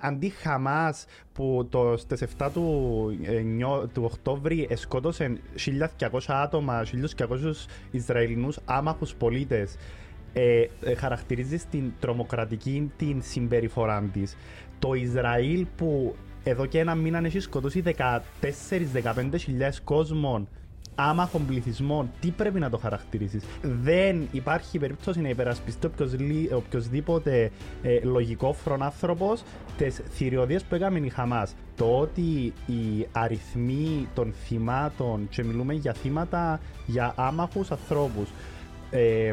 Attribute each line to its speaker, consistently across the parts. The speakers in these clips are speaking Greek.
Speaker 1: Αντί Χαμάς που το, στις 7 του, ε, του Οκτώβρη σκότωσε 1.200 άτομα, 1.200 Ισραηλινούς άμαχους πολίτες ε, ε, χαρακτηρίζει την τρομοκρατική την συμπεριφορά της. Το Ισραήλ που εδώ και ένα μήνα έχει σκοτώσει 14-15 κόσμων άμαχων πληθυσμών, τι πρέπει να το χαρακτηρίσεις. Δεν υπάρχει περίπτωση να υπερασπιστεί οποιοδήποτε ε, λογικό φρονάνθρωπος τις θηριωδίες που έκαμε η Χαμάς. Το ότι οι αριθμοί των θυμάτων, και μιλούμε για θύματα για άμαχους ανθρώπους, ε,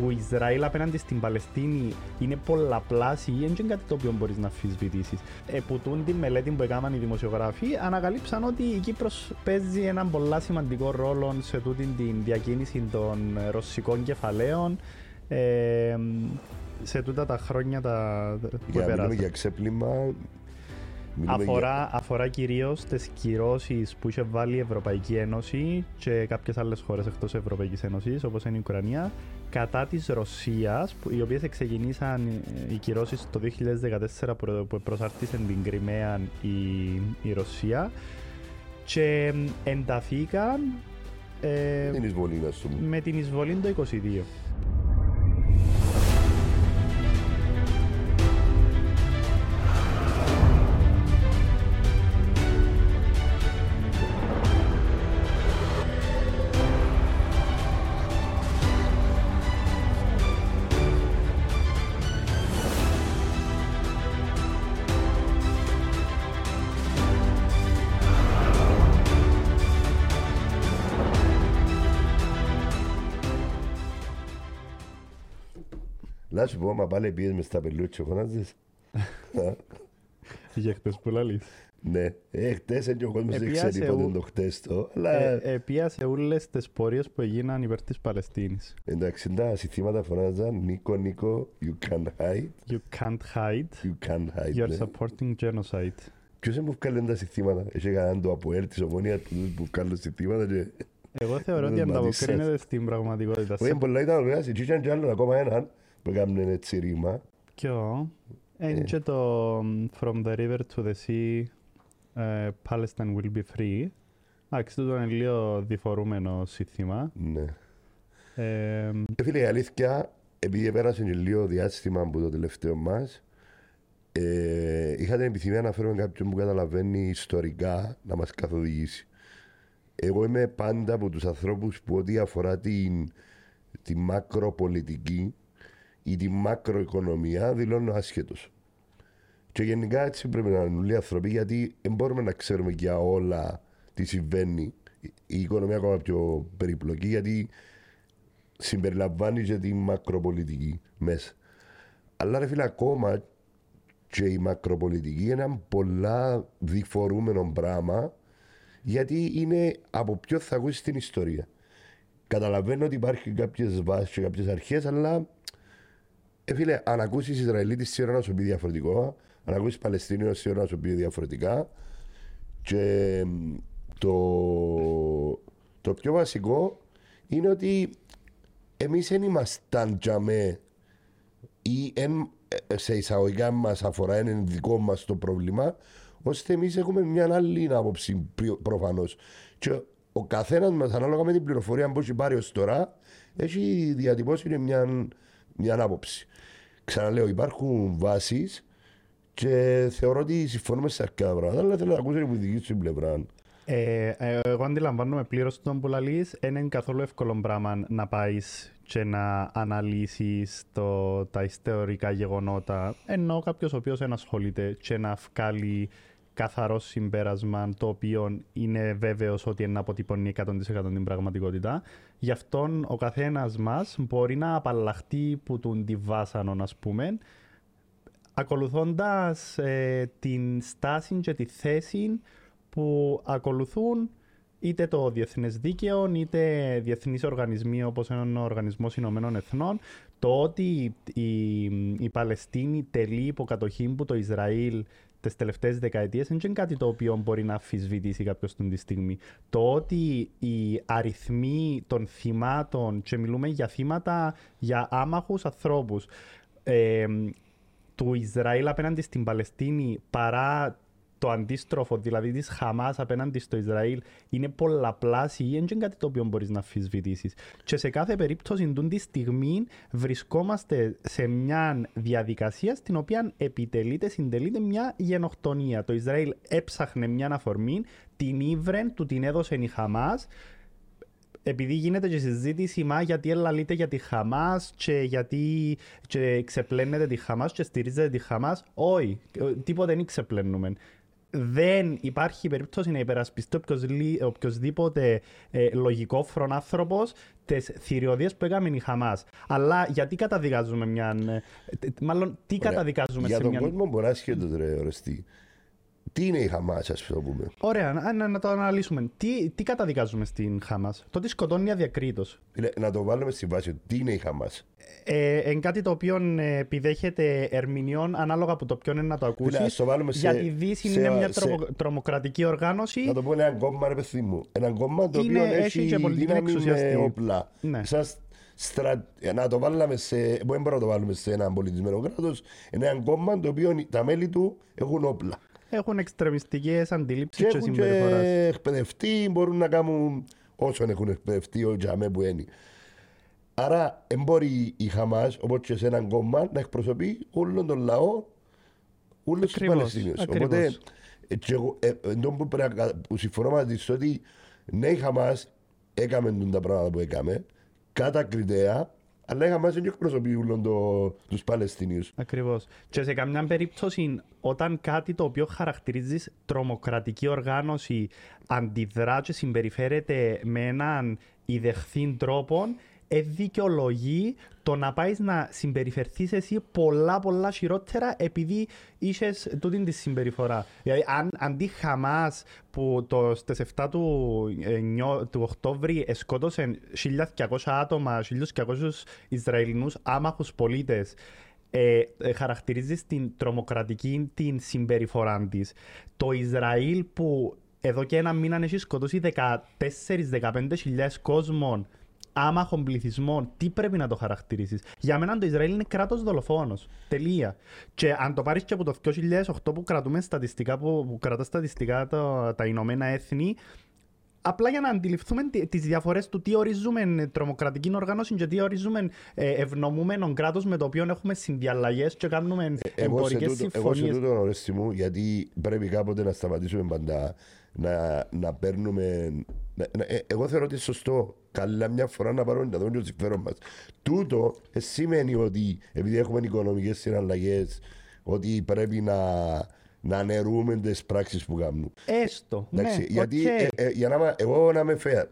Speaker 1: του Ισραήλ απέναντι στην Παλαιστίνη είναι πολλαπλάσιοι, δεν είναι κάτι το οποίο μπορείς να αμφισβητήσεις. Εποτούν τη μελέτη που έκαναν οι δημοσιογράφοι, ανακαλύψαν ότι η Κύπρος παίζει έναν πολύ σημαντικό ρόλο σε τούτη την διακίνηση των ρωσικών κεφαλαίων. Ε, σε τούτα τα χρόνια τα
Speaker 2: που για, για ξέπλυμα
Speaker 1: Αφορά, για... αφορά κυρίως τις κυρώσεις που είχε βάλει η Ευρωπαϊκή Ένωση και κάποιες άλλες χώρες εκτός Ευρωπαϊκής Ένωσης, όπως είναι η Ουκρανία, κατά της Ρωσίας, οι οποίες ξεκινήσαν ε, οι κυρώσεις το 2014 που προσάρτησε την Κρυμαία η, η Ρωσία και ενταθήκαν
Speaker 2: ε,
Speaker 1: με την εισβολή το 2022.
Speaker 2: Να σου πω, μα πάλι πήγες μες στα πελούτσια, φωνάζεις.
Speaker 1: Για χτες που λαλείς.
Speaker 2: Ναι, ε, χτες και ο κόσμος δεν ξέρει πότε το χτες το. Αλλά...
Speaker 1: Ε, επίασε όλες τις πορείες που έγιναν υπέρ της Παλαιστίνης.
Speaker 2: Εντάξει, τα συστήματα φωνάζαν Νίκο, Νίκο, you can't hide.
Speaker 1: You can't hide.
Speaker 2: You can't hide.
Speaker 1: You're ναι. supporting genocide.
Speaker 2: Ποιος είναι που βγάλει τα συστήματα; Έχει κανέναν το αποέλ της ομόνια που βγάλουν συστήματα και...
Speaker 1: Εγώ θεωρώ ότι ανταποκρίνεται στην πραγματικότητα.
Speaker 2: Όχι, πολλά ήταν ωραία. Συζήτησαν και άλλον ακόμα έναν που έκαναν έτσι ρήμα.
Speaker 1: Ποιο; Είναι και το From the river to the sea uh, Palestine will be free. Εντάξει, τούτο είναι λίγο διφορούμενο σύνθημα.
Speaker 2: Ναι. Ε, φίλε, η αλήθεια, επειδή πέρασε λίγο διάστημα από το τελευταίο μας, ε, είχα την επιθυμία να φέρουμε κάποιον που καταλαβαίνει ιστορικά να μας καθοδηγήσει. Εγώ είμαι πάντα από τους ανθρώπους που ό,τι αφορά την, τη μακροπολιτική ή τη μακροοικονομία δηλώνω άσχετος. Και γενικά έτσι πρέπει να είναι όλοι οι άνθρωποι γιατί δεν μπορούμε να ξέρουμε για όλα τι συμβαίνει. Η οικονομία ακόμα πιο περίπλοκη γιατί συμπεριλαμβάνει και τη μακροπολιτική μέσα. Αλλά ρε φίλε ακόμα και η μακροπολιτική είναι ένα πολλά διφορούμενο πράγμα γιατί είναι από ποιο θα ακούσεις την ιστορία. Καταλαβαίνω ότι υπάρχει κάποιες βάσεις και κάποιες αρχές, αλλά ε, φίλε, αν ακούσεις Ισραηλίτη σίγουρα να σου πει διαφορετικό, αν ακούσεις Παλαιστίνιο σίγουρα να σου πει διαφορετικά. Και το, το πιο βασικό είναι ότι εμείς δεν ήμασταν τζαμέ ή εν, ε, σε εισαγωγικά μας αφορά, είναι δικό μας το πρόβλημα, ώστε εμείς έχουμε μια άλλη άποψη προφανώς. Και ο καθένας μας, ανάλογα με την πληροφορία που έχει πάρει ως τώρα, έχει διατυπώσει μια, μια άποψη. Ξαναλέω, υπάρχουν βάσεις και θεωρώ ότι συμφωνούμε σε αρκετά πράγματα, αλλά θέλω να ακούσω από τη δική σου πλευρά.
Speaker 1: Ε, ε, εγώ αντιλαμβάνομαι πλήρως τον που λαλείς. Δεν είναι καθόλου εύκολο πράγμα να πάεις και να αναλύσεις τα ιστορικά γεγονότα. Ενώ κάποιος ο οποίος ασχολείται και να βγάλει καθαρό συμπέρασμα το οποίο είναι βέβαιος ότι είναι αποτυπώνει 100% την πραγματικότητα. Γι' αυτό ο καθένας μας μπορεί να απαλλαχτεί που τον τη βάσανο, ας πούμε, ακολουθώντας ε, την στάση και τη θέση που ακολουθούν είτε το διεθνές δίκαιο, είτε διεθνείς οργανισμοί όπως είναι ο Οργανισμός Ηνωμένων Εθνών, το ότι η, η Παλαιστίνη τελεί υποκατοχή που το Ισραήλ τις τελευταίες δεκαετίες δεν είναι κάτι το οποίο μπορεί να αμφισβητήσει κάποιος την τη στιγμή. Το ότι οι αριθμοί των θυμάτων, και μιλούμε για θύματα για άμαχους ανθρώπους, ε, του Ισραήλ απέναντι στην Παλαιστίνη παρά το αντίστροφο, δηλαδή της Χαμάς απέναντι στο Ισραήλ, είναι πολλαπλάσιοι ή είναι κάτι το οποίο μπορείς να αμφισβητήσεις. Και σε κάθε περίπτωση, την τη στιγμή βρισκόμαστε σε μια διαδικασία στην οποία επιτελείται, συντελείται μια γενοκτονία. Το Ισραήλ έψαχνε μια αφορμή, την ήβρεν, του την έδωσε η Χαμάς, επειδή γίνεται και συζήτηση μα γιατί ελαλείται για τη Χαμάς και γιατί και ξεπλένεται τη Χαμάς και στηρίζεται τη Χαμάς. Όχι, τίποτε δεν ξεπλένουμε δεν υπάρχει περίπτωση να υπερασπιστεί οποιοδήποτε ε, λογικό φρονάνθρωπο τις θηριωδίες που έκαμε η Χαμάς. Αλλά γιατί καταδικάζουμε μια. Ε, μάλλον, τι Ωραία. καταδικάζουμε
Speaker 2: για
Speaker 1: σε μια.
Speaker 2: Για τον κόσμο μπορεί να σχέδεται, ρε, ορεστή. Τι είναι η Χαμάς, ας πούμε;
Speaker 1: Ωραία, να, να, το αναλύσουμε. Τι, τι καταδικάζουμε στην Χαμάς; Το ότι σκοτώνει αδιακρίτως.
Speaker 2: Να το βάλουμε στη βάση. Τι είναι η Χαμάς.
Speaker 1: Ε, εν κάτι το οποίο ε, επιδέχεται ερμηνεών ανάλογα από το ποιον είναι να το ακούσει. Για τη Δύση είναι μια σε... τρομοκρατική οργάνωση.
Speaker 2: Να το πω ένα κόμμα, ρε παιδί μου. Ένα κόμμα το οποίο έχει, έχει και δύναμη με όπλα. Ναι. Σας στρα... Να το βάλουμε σε. Δεν μπορούμε να το βάλουμε σε ένα πολιτισμένο κράτος. Είναι ένα κόμμα το οποίο τα μέλη του έχουν όπλα
Speaker 1: έχουν εξτρεμιστικές αντιλήψεις και,
Speaker 2: και συμπεριφοράς. Και εκπαιδευτεί, μπορούν να κάνουν όσο έχουν εκπαιδευτεί ο Τζαμέ που είναι. Άρα, δεν μπορεί η Χαμάς, όπως και σε έναν κόμμα, να εκπροσωπεί όλο τον λαό, όλου του Παλαιστίνιου. Οπότε, και εγώ, ε, που, που συμφωνώ μαζί στο ότι ναι, η Χαμάς έκαμε τα πράγματα που έκαμε, κατά κριτέα, αλλά είχαμε μαζί και εκπροσωπούν το, τους Παλαιστινίους.
Speaker 1: Ακριβώς. Και σε καμιά περίπτωση όταν κάτι το οποίο χαρακτηρίζεις τρομοκρατική οργάνωση αντιδρά και συμπεριφέρεται με έναν ιδεχθήν τρόπο, δικαιολογεί το να πάεις να συμπεριφερθείς εσύ πολλά πολλά χειρότερα επειδή είσαι τούτη τη συμπεριφορά. Δηλαδή, αν αντί Χαμάς που το στις 7 του, του Οκτώβρη σκότωσε 1.200 άτομα, 1.200 Ισραηλινούς άμαχους πολίτες, ε, ε, χαρακτηρίζεις την τρομοκρατική την συμπεριφορά της. Το Ισραήλ που εδώ και ένα μήνα έχει σκοτώσει 14-15 χιλιάδες κόσμων άμαχων πληθυσμών, τι πρέπει να το χαρακτηρίσεις. Για μένα το Ισραήλ είναι κράτος δολοφόνος. Τελεία. Και αν το πάρεις και από το 2008 που κρατούμε στατιστικά, που, που κρατά στατιστικά το, τα Ηνωμένα Έθνη, απλά για να αντιληφθούμε τι διαφορές του τι ορίζουμε τρομοκρατική οργάνωση και τι ορίζουμε ε, ευνομούμενο κράτος με το οποίο έχουμε συνδιαλλαγές και κάνουμε εμπορικές συμφωνίε.
Speaker 2: Εγώ σε τούτο ορέστη μου, γιατί πρέπει κάποτε να σταματήσουμε πάντα να, να παίρνουμε. Να, να, ε, εγώ θεωρώ ότι είναι σωστό. Καλά, μια φορά να πάρουμε να δούμε το συμφέρον μας. Τούτο ε, σημαίνει ότι επειδή έχουμε οικονομικές συναλλαγές, ότι πρέπει να, να αναιρούμε τις πράξεις που κάνουν.
Speaker 1: Έστω. Εντάξει, ναι,
Speaker 2: γιατί okay. ε, ε, για να, εγώ να είμαι fair.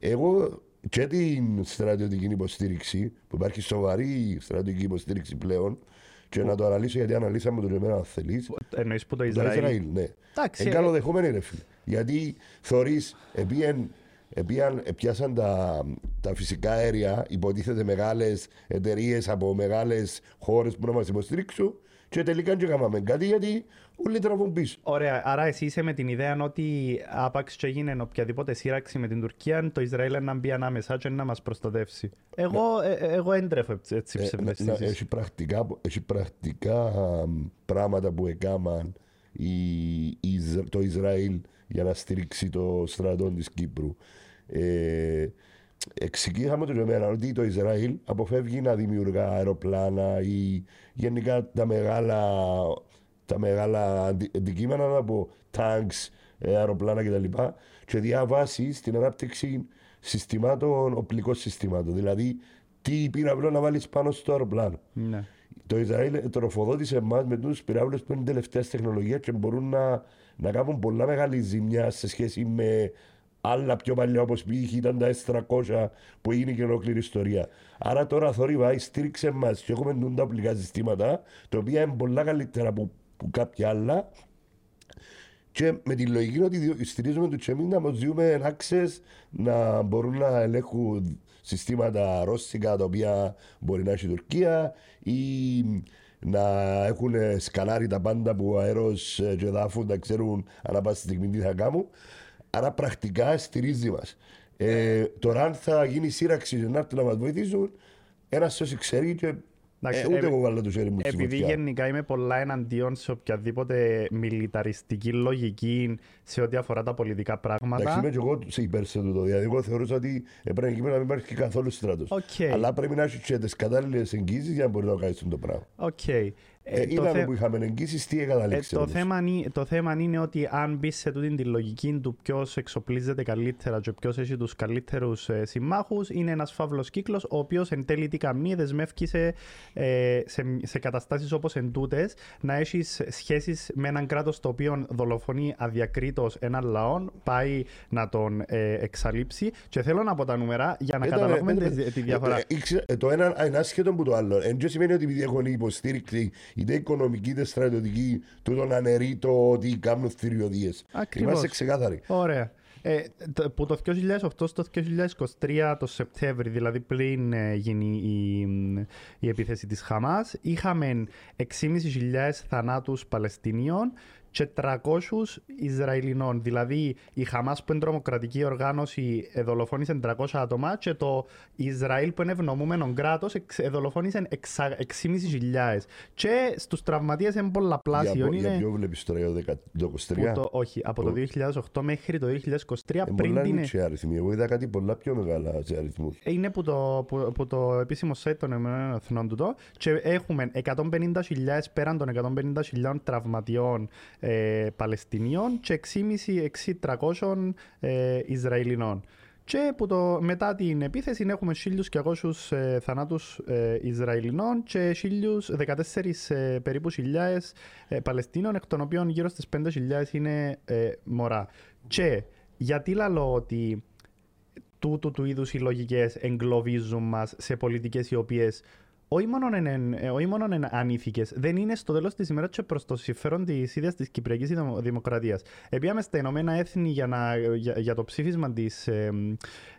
Speaker 2: Εγώ και την στρατιωτική υποστήριξη, που υπάρχει σοβαρή στρατιωτική υποστήριξη πλέον, και να το αναλύσω γιατί αναλύσαμε το εμένα αν θέλει.
Speaker 1: Εννοείς που το Ισραήλ. Το Ισραήλ,
Speaker 2: ναι. Εντάξει. Είναι καλοδεχόμενοι ρε φίλε. Γιατί θεωρείς, επίαν, πιάσαν τα, τα φυσικά αέρια, υποτίθεται μεγάλες εταιρείες από μεγάλες χώρες που να μας υποστηρίξουν και τελικά δεν κάναμε κάτι γιατί όλοι τραβούν πίσω.
Speaker 1: Ωραία. Άρα εσύ είσαι με την ιδέα ότι άπαξ και έγινε οποιαδήποτε σύραξη με την Τουρκία, το Ισραήλ να μπει ανάμεσά και να μας προστατεύσει. Εγώ, ναι. ε, ε, εγώ έντρεφω έτσι ε, ψευδεστήσεις.
Speaker 2: Έχει πρακτικά, έχει πρακτικά πράγματα που έκαναν το Ισραήλ για να στηρίξει το στρατό της Κύπρου. Ε, εξηγήσαμε το εμένα ότι το Ισραήλ αποφεύγει να δημιουργά αεροπλάνα ή γενικά τα μεγάλα, τα μεγάλα αντικείμενα από τάγκς, αεροπλάνα κτλ. Και διαβάσει στην ανάπτυξη συστημάτων, οπλικών συστημάτων. Δηλαδή, τι πύραυλο να βάλεις πάνω στο αεροπλάνο. Ναι. Το Ισραήλ τροφοδότησε εμάς με τους πυράβλους που είναι τελευταία τεχνολογία και μπορούν να, να κάνουν πολλά μεγάλη ζημιά σε σχέση με άλλα πιο παλιά όπως π.χ. ήταν τα S300 που έγινε και ολόκληρη ιστορία. Άρα τώρα θόρυβα στήριξε μας και έχουμε τα οπλικά συστήματα τα οποία είναι πολλά καλύτερα από, από κάποια άλλα και με τη λογική ότι στηρίζουμε τους τσεμί να μας δούμε access να μπορούν να ελέγχουν συστήματα ρώσικα τα οποία μπορεί να έχει η Τουρκία ή να έχουν σκανάρει τα πάντα που αέρος και δάφου να ξέρουν ανά πάση στιγμή τι θα κάνουν. Άρα πρακτικά στηρίζει μας. Ε, τώρα, αν θα γίνει σύραξη και να έρθουν να μας βοηθήσουν, ένας όσοι ξέρει και Ε, ούτε εγώ βάλω το χέρι μου
Speaker 1: Επειδή γενικά είμαι πολλά εναντίον σε οποιαδήποτε μιλιταριστική λογική σε ό,τι αφορά τα πολιτικά πράγματα.
Speaker 2: Εντάξει, είμαι και εγώ υπέρ σε τούτο. Δηλαδή, εγώ θεωρούσα ότι πρέπει να μην υπάρχει καθόλου στράτος.
Speaker 1: Okay.
Speaker 2: Αλλά πρέπει να έχεις και τις κατάλληλες εγγύσεις για να μπορείς να κάνεις το πράγμα.
Speaker 1: Okay.
Speaker 2: Ε, ε, είδαμε θε... που είχαμε εγγύσει, τι εγκαταλείξει.
Speaker 1: Ε, το, θέμα, το θέμα είναι ότι αν μπει σε τούτη τη λογική του ποιο εξοπλίζεται καλύτερα και ποιο έχει του καλύτερου ε, συμμάχου, είναι ένα φαύλο κύκλο, ο οποίο εν τέλει τι καμνή δεσμεύει σε, ε, σε, σε καταστάσει όπω εν τούτε να έχει σχέσει με έναν κράτο το οποίο δολοφονεί αδιακρίτω έναν λαό, πάει να τον ε, εξαλείψει. Και θέλω να πω τα νούμερα για να καταλάβουμε τη, διαφορά.
Speaker 2: το ένα είναι άσχετο από το άλλο. Εν σημαίνει ότι επειδή έχουν υποστήριξη είτε οικονομική είτε στρατιωτική, τούτον αναιρεί το ότι κάνουν θηριωδίες. Είμαστε ξεκάθαροι.
Speaker 1: Ωραία. Ε, το, που το 2008 στο 2023 το Σεπτέμβρη, δηλαδή πριν ε, γίνει η, η επίθεση της Χαμάς, είχαμε 6.500 θανάτους Παλαιστινίων και 300 Ισραηλινών. Δηλαδή η Χαμάς που είναι τρομοκρατική οργάνωση δολοφόνησε 300 άτομα και το Ισραήλ που είναι ευνομούμενο κράτος δολοφόνησε 6.500. Και στους τραυματίες είναι πολλαπλάσιο.
Speaker 2: Για, είναι... για ποιο βλέπεις τώρα, το 2023.
Speaker 1: Το, όχι, από το 2008 μέχρι το 2023 ε, πριν
Speaker 2: την. Είναι αριθμοί. Εγώ είδα κάτι πολλά πιο μεγάλα σε αριθμούς.
Speaker 1: Είναι που το, που, που το επίσημο site των ΕΕ του και έχουμε 150.000 πέραν των 150.000 τραυματιών ε, Παλαιστινίων και 6.500 ε, Ισραηλινών. Και που το, μετά την επίθεση έχουμε 1.200 ε, θανάτους ε, Ισραηλινών και 1.014 ε, περίπου χιλιάδες ε, Παλαιστίνων, εκ των οποίων γύρω στις 5.000 είναι ε, μωρά. Και γιατί λέω ότι τούτου του είδους οι λογικές εγκλωβίζουν μας σε πολιτικές οι οποίες όχι μόνο είναι, ε, όχι μόνο είναι ανήθικες, δεν είναι στο τέλος της ημέρας και προς το συμφέρον της ίδιας της Κυπριακής Δημοκρατίας. Επίαμε στα Ηνωμένα Έθνη για, να, για, για το ψήφισμα της ε,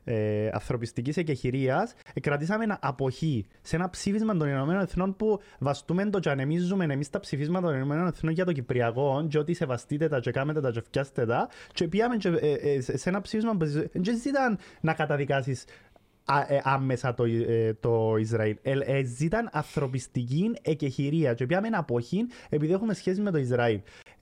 Speaker 1: ε, ανθρωπιστικής εκεχηρίας, ε, κρατήσαμε ένα αποχή σε ένα ψήφισμα των Ηνωμένων Εθνών που βαστούμε το και ανεμίζουμε εμείς τα ψηφίσματα των Ηνωμένων Εθνών για το Κυπριακό, και ότι σεβαστείτε τα, και κάμετε τα, και φτιάστε τα, και πήγαμε ε, ε, σε ένα ψήφισμα που δεν ζητάν να καταδικάσεις ε, άμεσα το, ε, το Ισραήλ. Ε, ζήταν ανθρωπιστική εκεχηρία και πιάμε αποχή επειδή έχουμε σχέση με το Ισραήλ.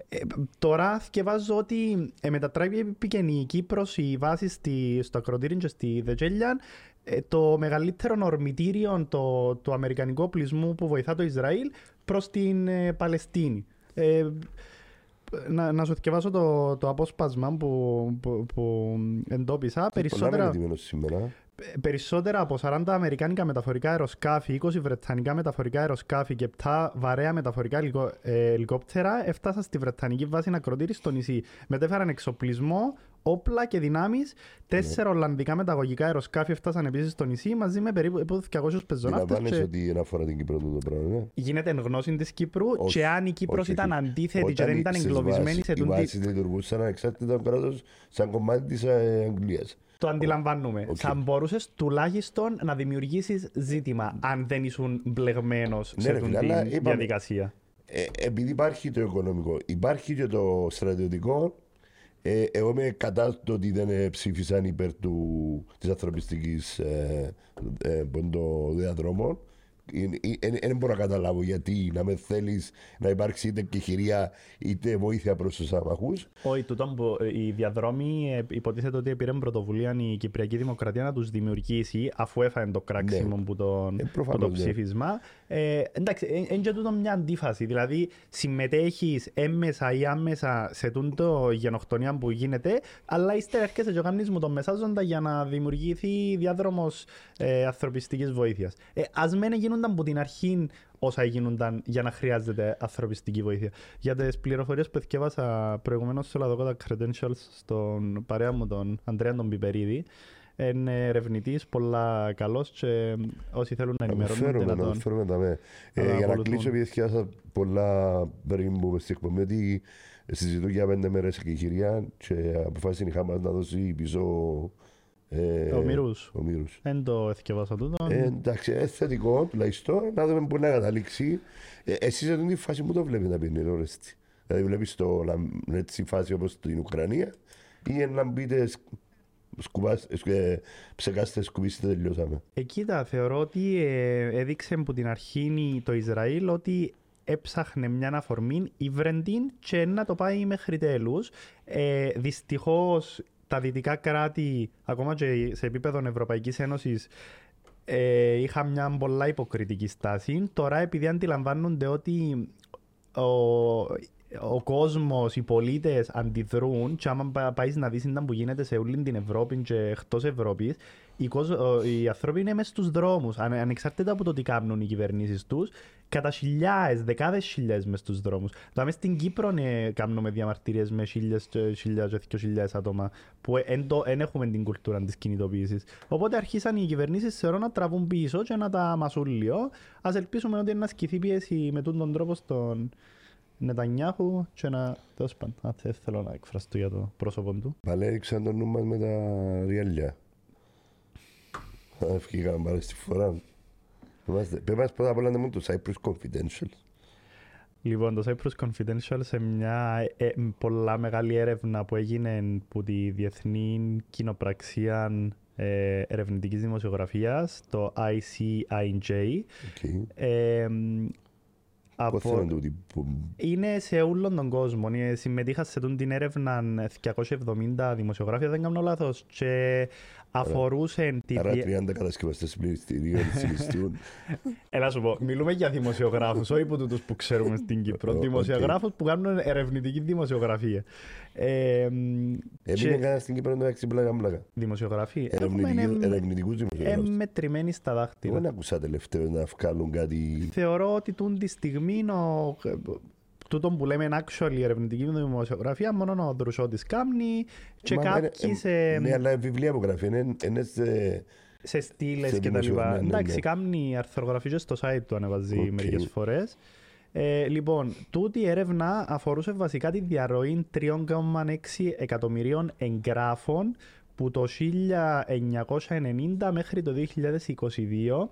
Speaker 1: Ε, τώρα θυκευάζω ότι ε, μετατράπηκε η Κύπρος η βάση στη, στο ακροτήρι και στη Δετζέλιαν ε, το μεγαλύτερο ορμητήριο το, του αμερικανικού οπλισμού που βοηθά το Ισραήλ προς την ε, Παλαιστίνη. Ε, να, να σου διαβάσω το, το απόσπασμα που, που, που εντόπισα.
Speaker 2: Περισσότερα, σήμερα
Speaker 1: περισσότερα από 40 αμερικάνικα μεταφορικά αεροσκάφη, 20 βρετανικά μεταφορικά αεροσκάφη και 7 βαρέα μεταφορικά ε, ελικόπτερα έφτασαν στη Βρετανική βάση να κροτήρει στο νησί. Μετέφεραν εξοπλισμό, όπλα και δυνάμεις. Τέσσερα ναι. Ολλανδικά μεταγωγικά αεροσκάφη έφτασαν επίσης στο νησί μαζί με περίπου 200 πεζοναύτες.
Speaker 2: Δεν και... ότι αφορά την Κύπρο το πράγμα. Ναι.
Speaker 1: Γίνεται εν γνώση της Κύπρου όχι, και αν η Κύπρος ήταν αντίθετη και δεν ήταν εγκλωβισμένη σε τούτη. Οι
Speaker 2: βάσεις λειτουργούσαν ανεξάρτητα κράτος σαν κομμάτι της ε, Αγγλίας.
Speaker 1: Το αντιλαμβάνουμε. Okay. Θα μπορούσες τουλάχιστον να δημιουργήσεις ζήτημα αν δεν ήσουν μπλεγμένος ναι, σε αυτή τη διαδικασία.
Speaker 2: Ε, επειδή υπάρχει το οικονομικό, υπάρχει και το στρατιωτικό. Ε, εγώ είμαι κατά το ότι δεν ψήφισαν υπέρ του, της ανθρωπιστικής ε, ε, διαδρόμων. Δεν μπορώ να καταλάβω γιατί να με θέλεις να υπάρξει είτε επιχειρία είτε βοήθεια προς τους αμαχούς.
Speaker 1: Όχι, τούτο που οι διαδρόμοι ε, υποτίθεται ότι πήραν πρωτοβουλία η Κυπριακή Δημοκρατία να τους δημιουργήσει αφού έφαγε το κράξιμο ναι. που, τον, ε, που το ναι. Ψήφισμα. Ε, εντάξει, είναι και τούτο μια αντίφαση. Δηλαδή, συμμετέχεις έμμεσα ή άμεσα σε τούτο γενοκτονία που γίνεται, αλλά ύστερα έρχεσαι και κάνει μου τον μεσάζοντα για να δημιουργηθεί διάδρομος ε, ανθρωπιστικής βοήθειας. Ε, Α μένει γίνουν γίνονταν από την αρχή όσα γίνονταν για να χρειάζεται ανθρωπιστική βοήθεια. Για τις πληροφορίες που εθιέβασα προηγουμένως στο Λαδοκότα Credentials στον παρέα μου τον Αντρέα τον Πιπερίδη, είναι ερευνητής, πολλά καλός και όσοι θέλουν να ενημερώνουν.
Speaker 2: Να τον φέρουμε τα με. Ε, για να κλείσω, επειδή εθιέβασα πολλά πριν που στην εκπομπή, ότι συζητώ για πέντε μέρες και χειριά και αποφάσισε η Χάμας να δώσει πίσω
Speaker 1: ε, ο Μύρους.
Speaker 2: Ο Μύρους.
Speaker 1: Εν το εθικεύασα τούτο.
Speaker 2: Ε, εντάξει, ε, θετικό τουλάχιστον. Να δούμε πού να καταλήξει. Ε, εσείς σε την φάση που το βλέπετε να πίνει ο Ρέστη. Δηλαδή βλέπεις το, έτσι, φάση όπως στην Ουκρανία ή να μπείτε σκουπάς, ε, ψεκάστε, σκουπίστε, τελειώσαμε.
Speaker 1: Ε, κοίτα, θεωρώ ότι ε, έδειξε από την αρχή το Ισραήλ ότι έψαχνε μια αφορμή, ήβρεν και να το πάει μέχρι τέλους. Ε, δυστυχώς τα δυτικά κράτη, ακόμα και σε επίπεδο Ευρωπαϊκής Ένωσης, ε, είχα μια πολλά υποκριτική στάση. Τώρα επειδή αντιλαμβάνονται ότι ο, ο κόσμος, οι πολίτες αντιδρούν, και άμα πάεις να δεις που γίνεται σε όλη την Ευρώπη και εκτός Ευρώπης, οι, οι άνθρωποι είναι μέσα στους δρόμους. Ανεξάρτητα από το τι κάνουν οι κυβερνήσεις τους, κατά χιλιάδες, δεκάδες χιλιάδες μέσα στους δρόμους. Δηλαδή στην Κύπρο ναι, κάνουμε διαμαρτυρίες με χίλιε, χιλιάδες και χιλιάδες άτομα που δεν έχουμε την κουλτούρα της κινητοποίησης. Οπότε αρχίσαν οι κυβερνήσεις θεωρώ να τραβούν πίσω και να τα μασούν λίγο. Α ελπίσουμε ότι να ασκηθεί πίεση με τον τρόπο στον Νετανιάχου και να... Τέλος πάντων, δεν θέλω να εκφραστώ για το πρόσωπο του.
Speaker 2: Πάλι έριξαν το νου μας με τα ριαλιά. Ευχήκαμε πάλι στη φορά. Πες μας πρώτα απ' όλα να το Cyprus Confidential.
Speaker 1: Λοιπόν, το Cyprus Confidential σε μια ε, ε, πολλά μεγάλη έρευνα που έγινε από τη Διεθνή Κοινοπραξία ε, Ερευνητικής Δημοσιογραφίας, το ICIJ. Okay. Ε,
Speaker 2: από...
Speaker 1: Είναι σε όλο τον κόσμο. Συμμετείχα σε την έρευνα 270 δημοσιογράφια, δεν κάνω λάθος. Και αφορούσε
Speaker 2: τη... Άρα 30 κατασκευαστές πληστηρίων συλληστούν.
Speaker 1: Έλα σου πω, μιλούμε για δημοσιογράφους, όχι από τούτους που ξέρουμε στην Κύπρο. Δημοσιογράφους που κάνουν ερευνητική δημοσιογραφία.
Speaker 2: Έμεινε κανένα στην Κύπρο να έχει πλάκα μπλάκα.
Speaker 1: Δημοσιογραφία.
Speaker 2: Ερευνητικούς δημοσιογράφους.
Speaker 1: Εμετρημένοι στα δάχτυλα.
Speaker 2: Δεν ακούσα τελευταίο να βγάλουν κάτι...
Speaker 1: Θεωρώ ότι τούν τη στιγμή τούτο που λέμε actually ερευνητική δημοσιογραφία, μόνο ο Δρουσότης κάμνει και κάποιοι σε...
Speaker 2: Ναι, αλλά βιβλία που γράφει, είναι σε...
Speaker 1: Σε στήλες και τα λοιπά. Ναι, ναι, Εντάξει, ναι. κάμνει αρθρογραφίες στο site του ανεβάζει okay. μερικές φορές. Ε, λοιπόν, τούτη η έρευνα αφορούσε βασικά τη διαρροή 3,6 εκατομμυρίων εγγράφων που το 1990 μέχρι το 2022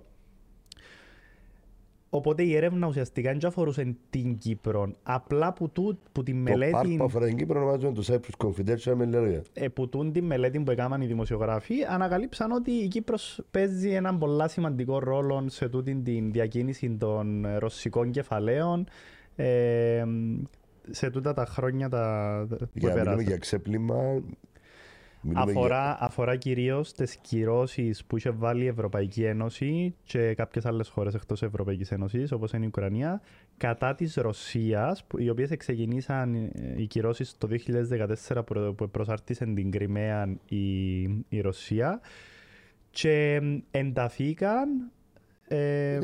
Speaker 1: Οπότε η έρευνα ουσιαστικά δεν αφορούσε την Κύπρο. Απλά που, του, που τη μελέτη. Το
Speaker 2: πάρ που αφορά την Κύπρο ονομάζεται το Cyprus Confidential με λόγια.
Speaker 1: Ε, που τούν τη μελέτη που έκαναν οι δημοσιογράφοι ανακαλύψαν ότι η Κύπρος παίζει έναν πολύ σημαντικό ρόλο σε τούτη την διακίνηση των ρωσικών κεφαλαίων. Ε, σε τούτα τα χρόνια τα, που
Speaker 2: για, για ξέπλυμα
Speaker 1: Αφορά, για... αφορά κυρίως τις κυρώσεις που είχε βάλει η Ευρωπαϊκή Ένωση και κάποιες άλλες χώρες εκτός Ευρωπαϊκής Ένωσης, όπως είναι η Ουκρανία, κατά της Ρωσίας, οι οποίες ξεκινήσαν ε, οι κυρώσεις το 2014 που προσάρτησε την Κρυμαία η, η Ρωσία. Και ενταθήκαν
Speaker 2: ε,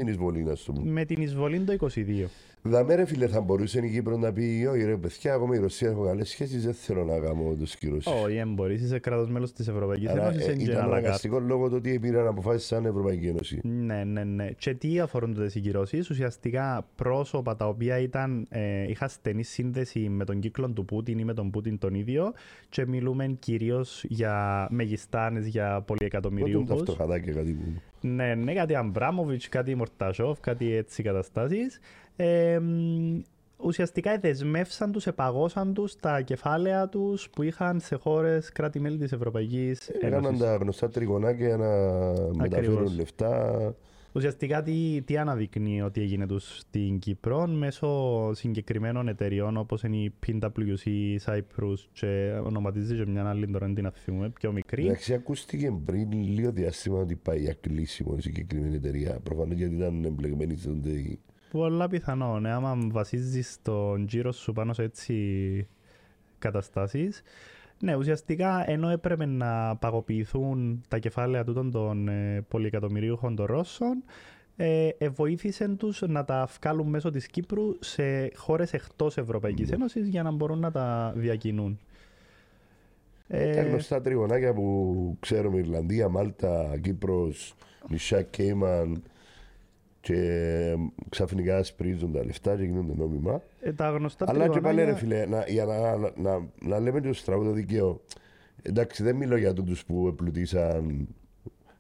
Speaker 1: με την εισβολή το 2022.
Speaker 2: Δαμέ ρε φίλε θα μπορούσε η Κύπρο να πει όχι ρε παιδιά, εγώ με η Ρωσία έχω καλές σχέσεις, δεν θέλω να κάνω το σκύρος.
Speaker 1: Όχι, δεν μπορείς, είσαι κράτος μέλος της Ευρωπαϊκής Ένωσης.
Speaker 2: Ε, ήταν αναγκαστικό λόγω του ότι πήραν αποφάσεις σαν Ευρωπαϊκή Ένωση.
Speaker 1: Ναι, ναι, ναι. Και τι αφορούν τότε οι κυρώσεις, ουσιαστικά πρόσωπα τα οποία ήταν, ε, είχαν στενή σύνδεση με τον κύκλο του Πούτιν ή με τον Πούτιν τον ίδιο και μιλούμε κυρίως για μεγιστάνες, για πολυεκατομμυρίους.
Speaker 2: Πότε τα φτωχαδάκια κάτι που...
Speaker 1: Ναι, ναι, κάτι Αμπράμοβιτς, κάτι Μορτασόφ, κάτι έτσι καταστάσεις ε, ουσιαστικά δεσμεύσαν τους, επαγώσαν τους τα κεφάλαια τους που είχαν σε χώρες κράτη-μέλη της Ευρωπαϊκής
Speaker 2: Ένωσης. Έκαναν τα γνωστά τριγωνάκια να Ακριβώς. μεταφέρουν λεφτά.
Speaker 1: Ουσιαστικά τι, τι αναδεικνύει ότι έγινε τους στην Κύπρο μέσω συγκεκριμένων εταιριών όπως είναι η PwC, Cyprus και ονοματίζει και μια άλλη τώρα την αφήνουμε πιο μικρή.
Speaker 2: Εντάξει, ακούστηκε πριν λίγο διάστημα ότι πάει για κλείσιμο η συγκεκριμένη εταιρεία. Προφανώς γιατί ήταν εμπλεγμένη σε
Speaker 1: Πολλά πιθανό, ναι, άμα βασίζεις τον γύρο σου πάνω σε έτσι καταστάσεις. Ναι, ουσιαστικά ενώ έπρεπε να παγωποιηθούν τα κεφάλαια τούτων των ε, πολυεκατομμυρίουχων των Ρώσων, ε, ε, βοήθησε τους να τα βγάλουν μέσω της Κύπρου σε χώρες εκτός Ευρωπαϊκής mm. Ένωσης για να μπορούν να τα διακινούν.
Speaker 2: Ε, τα γνωστά τριγωνάκια που ξέρουμε Ιρλανδία, Μάλτα, Κύπρος, νησιά Κέιμαν, και ξαφνικά σπρίζουν τα λεφτά και γίνονται νόμιμα.
Speaker 1: Ε, τα γνωστά
Speaker 2: Αλλά και πάλι ρε φίλε, να, για να, να, να, να λέμε το στραβό το δικαίω. Εντάξει, δεν μιλώ για τούτους που επλουτίσαν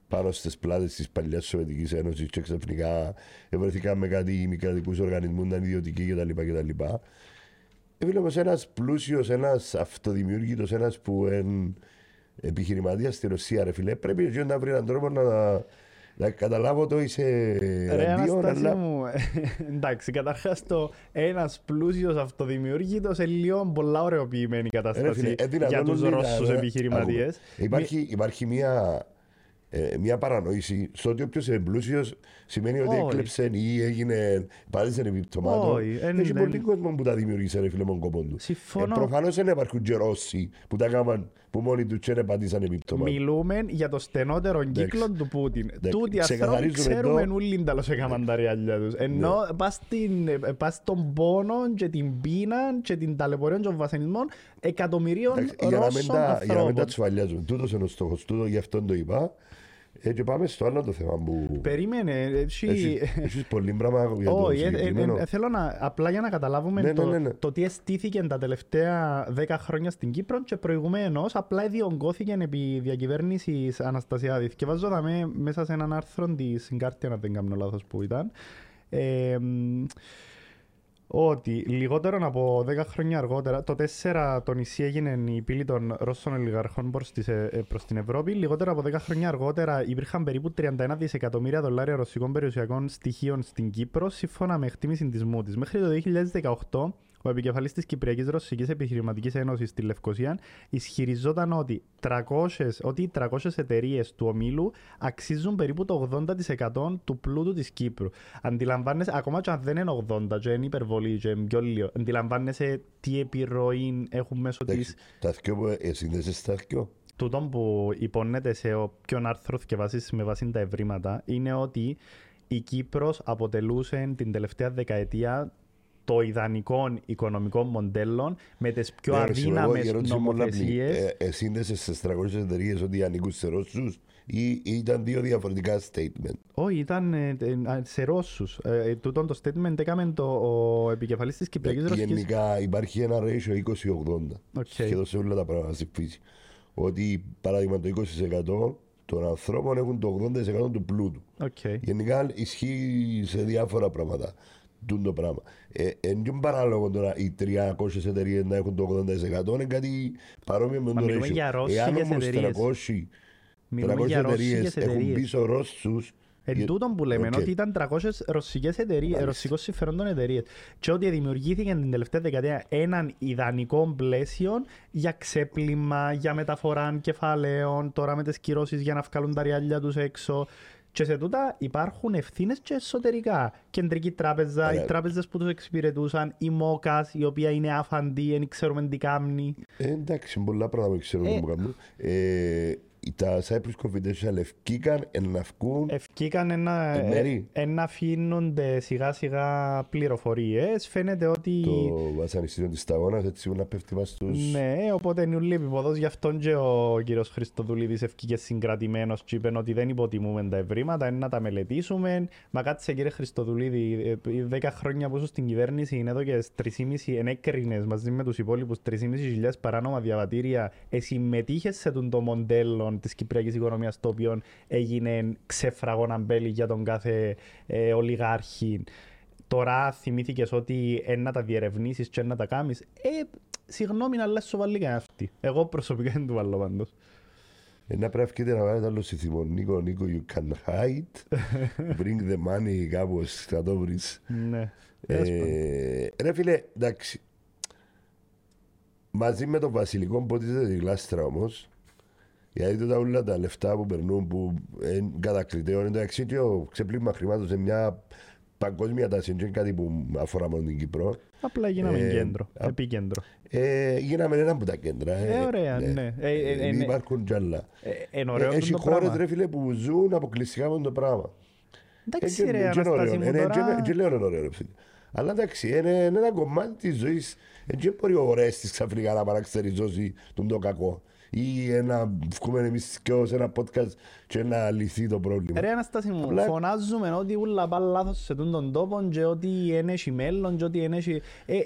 Speaker 2: πάνω στις πλάτες της παλιάς Σοβιετικής Ένωσης και ξαφνικά βρεθήκαν με κάτι μη κρατικού οργανισμούς, ήταν ιδιωτικοί κτλ. κτλ. Ε, φίλε, ένας πλούσιος, ένας αυτοδημιούργητος, ένας που εν, επιχειρηματίας στη Ρωσία, ρε φίλε, πρέπει και να βρει έναν τρόπο να, να καταλάβω το είσαι
Speaker 1: Ρε
Speaker 2: εναντίον,
Speaker 1: Αναστάση
Speaker 2: αλλά
Speaker 1: μου, εντάξει, καταρχάς το ένας πλούσιος αυτοδημιουργήτος είναι λίγο πολλά ωρεοποιημένη η
Speaker 2: ρε φίλε,
Speaker 1: κατάσταση
Speaker 2: ε, δυνατόν
Speaker 1: για τους
Speaker 2: είναι,
Speaker 1: Ρώσους
Speaker 2: ε,
Speaker 1: επιχειρηματίες.
Speaker 2: άκου, Υπάρχει, υπάρχει μια, ε, μια παρανόηση στο ότι όποιος είναι πλούσιος σημαίνει ότι
Speaker 1: Όχι.
Speaker 2: έκλεψε ή έγινε πάτησε επιπτωμάτων.
Speaker 1: Όχι, εν-
Speaker 2: Έχει
Speaker 1: εν-
Speaker 2: πολύ κόσμο που τα δημιούργησε, ρε φίλε, με τον κόπο του.
Speaker 1: Συμφωνώ.
Speaker 2: Ε, Προφανώς δεν υπάρχουν και Ρώσοι που τα έκαναν που μόνοι τους και δεν πατήσαν επιπτωμάτων.
Speaker 1: Μιλούμε για το στενότερο κύκλο του Πούτιν. Τούτοι άνθρωποι
Speaker 2: ξεκαθαρίζουμε
Speaker 1: ξέρουμε
Speaker 2: εδώ-
Speaker 1: όλοι τέλος έκαναν τα ριάλια τους. Ενώ πας, στην, ε, πας στον πόνο και την πείνα και την ταλαιπωρία και τον βασανισμό εκατομμυρίων
Speaker 2: Εντάξει, για, να μην
Speaker 1: Ρώσων
Speaker 2: τα, για να μην τα
Speaker 1: ανθρώπων.
Speaker 2: τσουαλιάζουμε. Τούτος είναι ο στόχος τούτο, γι' αυτόν το είπα. Ε, και πάμε στο άλλο το θέμα που...
Speaker 1: Περίμενε, έτσι...
Speaker 2: Έχεις, έχεις πολύ πράγμα για το
Speaker 1: Όχι, ε, ε,
Speaker 2: συγκεκριμένο.
Speaker 1: ε, θέλω να, απλά για να καταλάβουμε
Speaker 2: Ναι,
Speaker 1: το,
Speaker 2: ναι, ναι, ναι.
Speaker 1: το τι αισθήθηκε τα τελευταία 10 χρόνια στην Κύπρο και προηγουμένως απλά διονγκώθηκε επί διακυβέρνησης Αναστασιάδης. Και βάζω δαμέ μέσα σε έναν άρθρο της Guardian, αν δεν κάνω λάθος που ήταν. Ε, μ, ότι λιγότερο από 10 χρόνια αργότερα, το 4 το νησί έγινε η πύλη των Ρώσων ολιγαρχών προς, τις, ε, ε, προς την Ευρώπη. Λιγότερο από 10 χρόνια αργότερα υπήρχαν περίπου 31 δισεκατομμύρια δολάρια ρωσικών περιουσιακών στοιχείων στην Κύπρο, σύμφωνα με εκτίμηση της Moody's. Μέχρι το 2018, ο επικεφαλής της Κυπριακής Ρωσικής Επιχειρηματικής Ένωσης στη Λευκοσία ισχυριζόταν ότι 300, ότι οι 300 εταιρείες του ομίλου αξίζουν περίπου το 80% του πλούτου της Κύπρου. Αντιλαμβάνεσαι, ακόμα και αν δεν είναι 80 και είναι υπερβολή και είναι πιο λίγο, αντιλαμβάνεσαι τι επιρροή έχουν μέσω
Speaker 2: Εντάξει,
Speaker 1: της;
Speaker 2: Τα δυο που εσύνδεσες τα δυο.
Speaker 1: τούτο που υπονέται σε όποιον άρθρο θυκευάσεις με βάση τα ευρήματα είναι ότι η Κύπρος αποτελούσε την τελευταία δεκαετία το ιδανικό οικονομικό μοντέλο με τις πιο
Speaker 2: Ναι, ρε, συμφωνώ,
Speaker 1: αδύναμες
Speaker 2: η ερώτηση μου είναι απλή.
Speaker 1: νομοθεσίες.
Speaker 2: Ε, Εσύνδεσες στις 300 εταιρείες ότι ανήκουν σε Ρώσους ή ή ήταν δύο διαφορετικά statement;
Speaker 1: Όχι, ήταν ε, ε, σε Ρώσους. Ε, ε, τούτον το statement έκαμε το, ο επικεφαλής της Κυπριακής
Speaker 2: Ε,
Speaker 1: Ρωσικής.
Speaker 2: Γενικά υπάρχει ένα ratio 20-80
Speaker 1: Οκ.
Speaker 2: σχεδόν σε όλα τα πράγματα στη φύση. Ότι παράδειγμα το 20% των ανθρώπων έχουν το 80% του πλούτου.
Speaker 1: Οκ.
Speaker 2: Γενικά ισχύει σε διάφορα πράγματα. Τούν το πράγμα. Ε, εν και παράλογο τώρα οι 300 εταιρείες να έχουν το 80% είναι κάτι παρόμοιο με
Speaker 1: Μα
Speaker 2: το
Speaker 1: μιλούμε
Speaker 2: ratio.
Speaker 1: για ρώσικες
Speaker 2: Εάν όμως
Speaker 1: εταιρείες.
Speaker 2: 300,
Speaker 1: Μιλούμε
Speaker 2: 300
Speaker 1: για
Speaker 2: εταιρείες
Speaker 1: ρώσικες
Speaker 2: έχουν
Speaker 1: εταιρείες.
Speaker 2: πίσω Ρώσους
Speaker 1: Εν
Speaker 2: για-
Speaker 1: τούτον που λέμε,
Speaker 2: Οκ.
Speaker 1: ότι ήταν 300 ρωσικές εταιρείες,
Speaker 2: Μάλιστα.
Speaker 1: ρωσικών συμφερόντων εταιρείες. Και ότι δημιουργήθηκε την τελευταία δεκαετία έναν ιδανικό πλαίσιο για ξέπλυμα, για μεταφορά κεφαλαίων, τώρα με τις κυρώσεις για να βγάλουν τα ριάλια τους έξω. Και σε τούτα υπάρχουν ευθύνες και εσωτερικά. Κεντρική τράπεζα,
Speaker 2: Ωραία.
Speaker 1: οι τράπεζες που τους εξυπηρετούσαν, η ΜΟΚΑΣ, η οποία είναι άφαντη, δεν ξέρουμε τι κάνει.
Speaker 2: Ε, εντάξει, πολλά πράγματα ξέρουμε
Speaker 1: Ε.
Speaker 2: που κάνουν. Ε, τα Cyprus Confidential ευκήκαν να βγουν
Speaker 1: Ευκήκαν να,
Speaker 2: Ε, μέρη.
Speaker 1: ε, να αφήνονται σιγά σιγά πληροφορίες. Φαίνεται ότι.
Speaker 2: το βασανιστήριο της Σταγόνας έτσι που να πέφτει μας στους...
Speaker 1: Ναι, οπότε είναι ούλη επιποδός. Γι' αυτόν και ο κύριος Χριστοδουλίδης ευκήκε συγκρατημένος και είπε ότι δεν υποτιμούμε τα ευρήματα, είναι να τα μελετήσουμε. Μα κάτσε κύριε Χριστοδουλίδη, ε, οι 10 χρόνια που ήσουν στην κυβέρνηση είναι εδώ και 3,5 ενέκρινες μαζί με τους υπόλοιπους 3.500 παράνομα διαβατήρια. Ε, συμμετείχες σε τον το μοντέλο της κυπριακής οικονομίας το οποίο έγινε ξεφραγόν αμπέλι για τον κάθε ε, ολιγάρχη. Τώρα θυμήθηκες ότι ένα να τα διερευνήσεις και να τα κάνει. Ε, συγγνώμη, αλλά σου βάλει κανένα αυτή. Εγώ προσωπικά δεν του βάλω πάντως.
Speaker 2: Ε, να πρέπει και να βάλετε άλλο συνθήμα. Νίκο, Νίκο, you can hide. Bring the money κάπως θα το βρεις.
Speaker 1: ναι.
Speaker 2: Ε, ρε φίλε, εντάξει. Μαζί με τον Βασιλικό ποτίζεται τη γλάστρα όμως. Γιατί τότε όλα τα λεφτά που περνούν που είναι κατακριτέων εντάξει και ο ξεπλήμα χρημάτων σε μια παγκόσμια τάση δεν είναι κάτι που αφορά μόνο την Κύπρο.
Speaker 1: Απλά γίναμε
Speaker 2: Ε,
Speaker 1: κέντρο,
Speaker 2: α-
Speaker 1: επίκεντρο.
Speaker 2: Ε, γίναμε ένα από τα κέντρα.
Speaker 1: Ε, ωραία, ναι. Ε, ε, ε,
Speaker 2: Ε,
Speaker 1: ναι.
Speaker 2: υπάρχουν κι άλλα.
Speaker 1: Ε, είναι ωραίο
Speaker 2: Ε, Έχει
Speaker 1: το
Speaker 2: χώρες
Speaker 1: πράγμα.
Speaker 2: ρε φίλε που ζουν αποκλειστικά με το πράγμα.
Speaker 1: Εντάξει
Speaker 2: Ε,
Speaker 1: ρε
Speaker 2: και- και είναι
Speaker 1: Αναστάση
Speaker 2: ωραίο.
Speaker 1: μου
Speaker 2: Ε, ναι, και-
Speaker 1: τώρα.
Speaker 2: και λέω είναι ωραίο ρε φίλε. Αλλά εντάξει, είναι είναι ένα κομμάτι της ζωής. Ε, Δεν μπορεί ο Ρέστης ξαφνικά να παραξεριζώσει τον το κακό. Ή να βγούμε εμείς και ως ένα podcast και να λυθεί το πρόβλημα.
Speaker 1: Ρε Αναστάση μου,
Speaker 2: Απλά-
Speaker 1: φωνάζουμε ότι ούλα πάνε λάθος σε τούν τον τόπο και ότι εν έχει μέλλον και ότι εν έχει... Ε,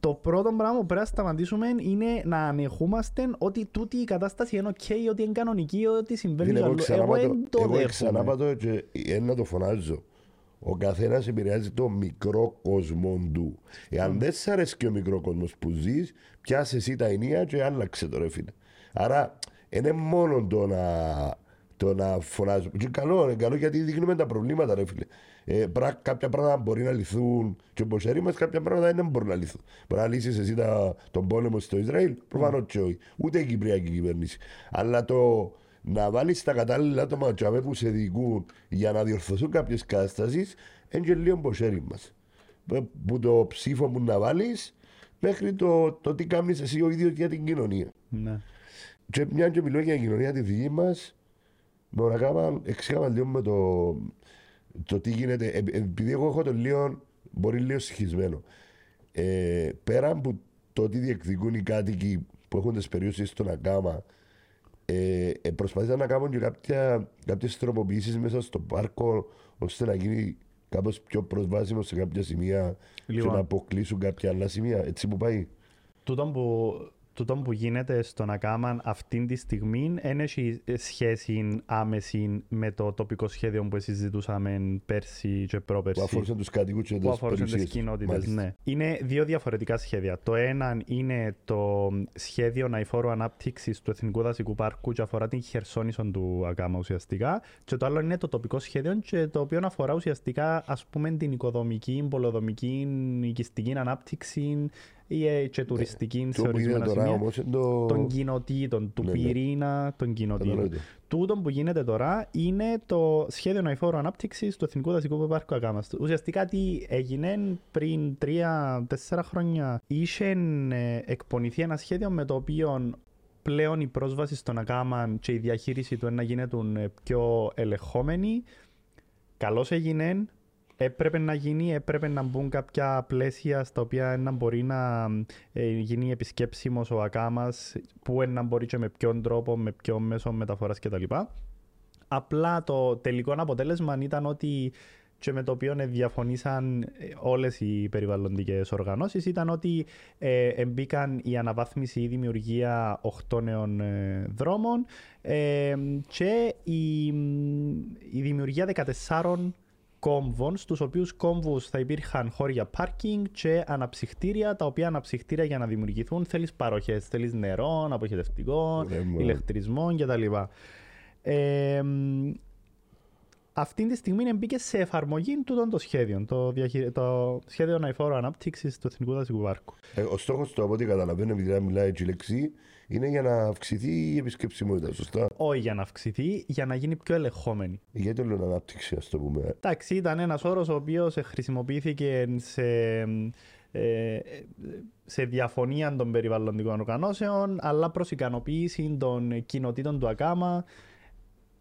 Speaker 1: το πρώτο πράγμα που πρέπει να σταματήσουμε είναι να ανεχούμαστε ότι τούτη η κατάσταση είναι οκ, ότι είναι κανονική, ότι συμβαίνει
Speaker 2: Φίλε,
Speaker 1: κι
Speaker 2: εγώ
Speaker 1: αλλού.
Speaker 2: ξανά
Speaker 1: Εγώ
Speaker 2: πατώ-
Speaker 1: δεν το
Speaker 2: εγώ ξανά
Speaker 1: δέχομαι.
Speaker 2: πατώ και ε, να το φωνάζω. Ο καθένας επηρεάζει το μικρό κόσμο του. Εάν δεν σ' αρέσει και ο μικρό κόσμος που ζεις, πιάσε εσύ τα ενία και άλλαξε το ρε φίλε. Άρα είναι μόνο το να, το να φωνάζουμε. Και καλό, είναι καλό γιατί δείχνουμε τα προβλήματα, ρε φίλε. Ε, πρά, κάποια πράγματα μπορεί να λυθούν και όπως μα, κάποια πράγματα δεν μπορούν να λυθούν. Μπορεί να λύσεις εσύ τα, τον πόλεμο στο Ισραήλ, προφανώς mm. και όχι. Ούτε η Κυπριακή κυβέρνηση. Αλλά το να βάλεις τα κατάλληλα άτομα που σε δικούν για να διορθωθούν κάποιες καταστάσεις, είναι και λίγο ποσέρι μα. Που το ψήφο μου να βάλεις μέχρι το, το τι κάνεις εσύ ο ίδιος για την κοινωνία. Ναι. Και μια και μιλώ για την κοινωνία τη δική μας, μπορώ να κάνω εξήγημα λίγο με το, το τι γίνεται. Ε, επειδή εγώ έχω το λίγο, μπορεί λίγο συγχυσμένο. Ε, πέρα από το τι διεκδικούν οι κάτοικοι που έχουν τις περιουσίες στον Ακάμα, ε, ε, προσπαθήσαν να κάνουν και κάποιες τροποποιήσεις μέσα στο πάρκο ώστε να γίνει κάπως πιο προσβάσιμο σε κάποια σημεία λοιπόν, και να αποκλείσουν κάποια άλλα σημεία. Έτσι που πάει.
Speaker 1: Τούτο που τούτο που γίνεται στον Ακάμαν αυτή τη στιγμή δεν έχει σχέση άμεση με το τοπικό σχέδιο που συζητούσαμε πέρσι και πρόπερσι.
Speaker 2: Που αφορούσε τους κατοίκους και
Speaker 1: Που αφορούσε τις κοινότητες. Ναι. Είναι δύο διαφορετικά σχέδια. Το ένα είναι το σχέδιο ναϊφόρου ανάπτυξης του Εθνικού Δασικού Πάρκου και αφορά την χερσόνησο του Ακάμα ουσιαστικά. Και το άλλο είναι το τοπικό σχέδιο και το οποίο αφορά ουσιαστικά ας πούμε, την οικοδομική, πολεοδομική, οικιστική ανάπτυξη ή ε, και τουριστική σε ορισμένα σημεία των κοινοτήτων, του πυρήνα των κοινοτήτων. Τούτο που γίνεται τώρα είναι το σχέδιο νοηφόρου ανάπτυξης του Εθνικού Δασικού Πάρκου Ακάμας. Ουσιαστικά τι έγινε πριν τρία-τέσσερα χρόνια. Είχε ε, εκπονηθεί ένα σχέδιο με το οποίο πλέον η πρόσβαση στον Ακάμα και η διαχείριση του να γίνεται πιο ελεγχόμενη. Καλώς έγινε, έπρεπε να γίνει, έπρεπε να μπουν κάποια πλαίσια στα οποία να μπορεί να ε, γίνει επισκέψιμος ο Ακάμας, που να μπορεί και με ποιον τρόπο, με ποιον μέσο μεταφοράς κτλ. Απλά το τελικό αποτέλεσμα ήταν ότι και με το οποίο διαφωνήσαν ε, όλες οι περιβαλλοντικές οργανώσεις ήταν ότι ε, εμπήκαν η αναβάθμιση ή δημιουργία 8 νέων ε, δρόμων ε, και η, η δημιουργία 14 κόμβων, στους οποίους κόμβους θα υπήρχαν χώρια πάρκινγκ και αναψυχτήρια, τα οποία αναψυχτήρια για να δημιουργηθούν θέλεις παροχές, θέλεις νερών, αποχετευτικών, ηλεκτρισμών κτλ. Ε, αυτή τη στιγμή μπήκε σε εφαρμογή τούτων των σχέδιων, το, το σχέδιο αναφόρου ανάπτυξης του Εθνικού Δασικού Πάρκου.
Speaker 2: Ε, ο στόχος του, από ό,τι καταλαβαίνω, επειδή μιλάει έτσι λέξη, είναι για να αυξηθεί η επισκεψιμότητα, σωστά;
Speaker 1: Όχι για να αυξηθεί, για να γίνει πιο ελεγχόμενη.
Speaker 2: Γιατί το λέω ανάπτυξη, ας το πούμε;
Speaker 1: Εντάξει, ήταν ένας όρος ο οποίος χρησιμοποιήθηκε σε, ε, σε διαφωνία των περιβαλλοντικών οργανώσεων, αλλά προς ικανοποίηση των κοινοτήτων του ΑΚΑΜΑ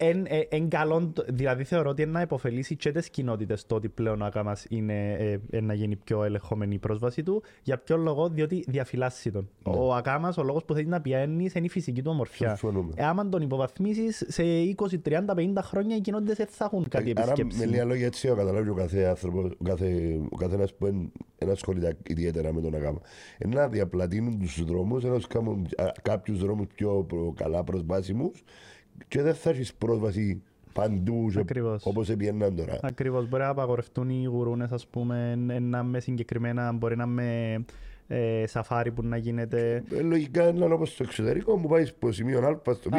Speaker 1: εν, ε, εν καλό, δηλαδή θεωρώ ότι είναι να υποφελήσει και τις κοινότητες το ότι πλέον ο Ακάμα είναι ε, να γίνει πιο ελεγχόμενη η πρόσβαση του. Για ποιο λόγο, διότι διαφυλάσσει τον. Ναι. Ο Ακάμα, ο λόγος που θέλει να πιάνει είναι η φυσική του ομορφιά. Ε, άμα τον υποβαθμίσεις σε 20, 30, 50 χρόνια, οι κοινότητες δεν θα έχουν κάτι ε, επισκέψη.
Speaker 2: Με λίγα λόγια, έτσι ο καταλάβει ο κάθε άνθρωπο, ο, κάθε, ο καθένας που είναι ασχολείται ιδιαίτερα με τον Ακάμα. Να διαπλατείνουν τους δρόμους, να κάνουν κάποιους δρόμους πιο καλά προσβάσιμους και δεν θα έχεις πρόσβαση παντού όπως επιέναν τώρα.
Speaker 1: Ακριβώς. Μπορεί να απαγορευτούν οι γουρούνες, ας πούμε, να με συγκεκριμένα, μπορεί να με ε, σαφάρι που να γίνεται.
Speaker 2: Ε, λογικά είναι όπως στο εξωτερικό που πάει από σημείο Α στο Β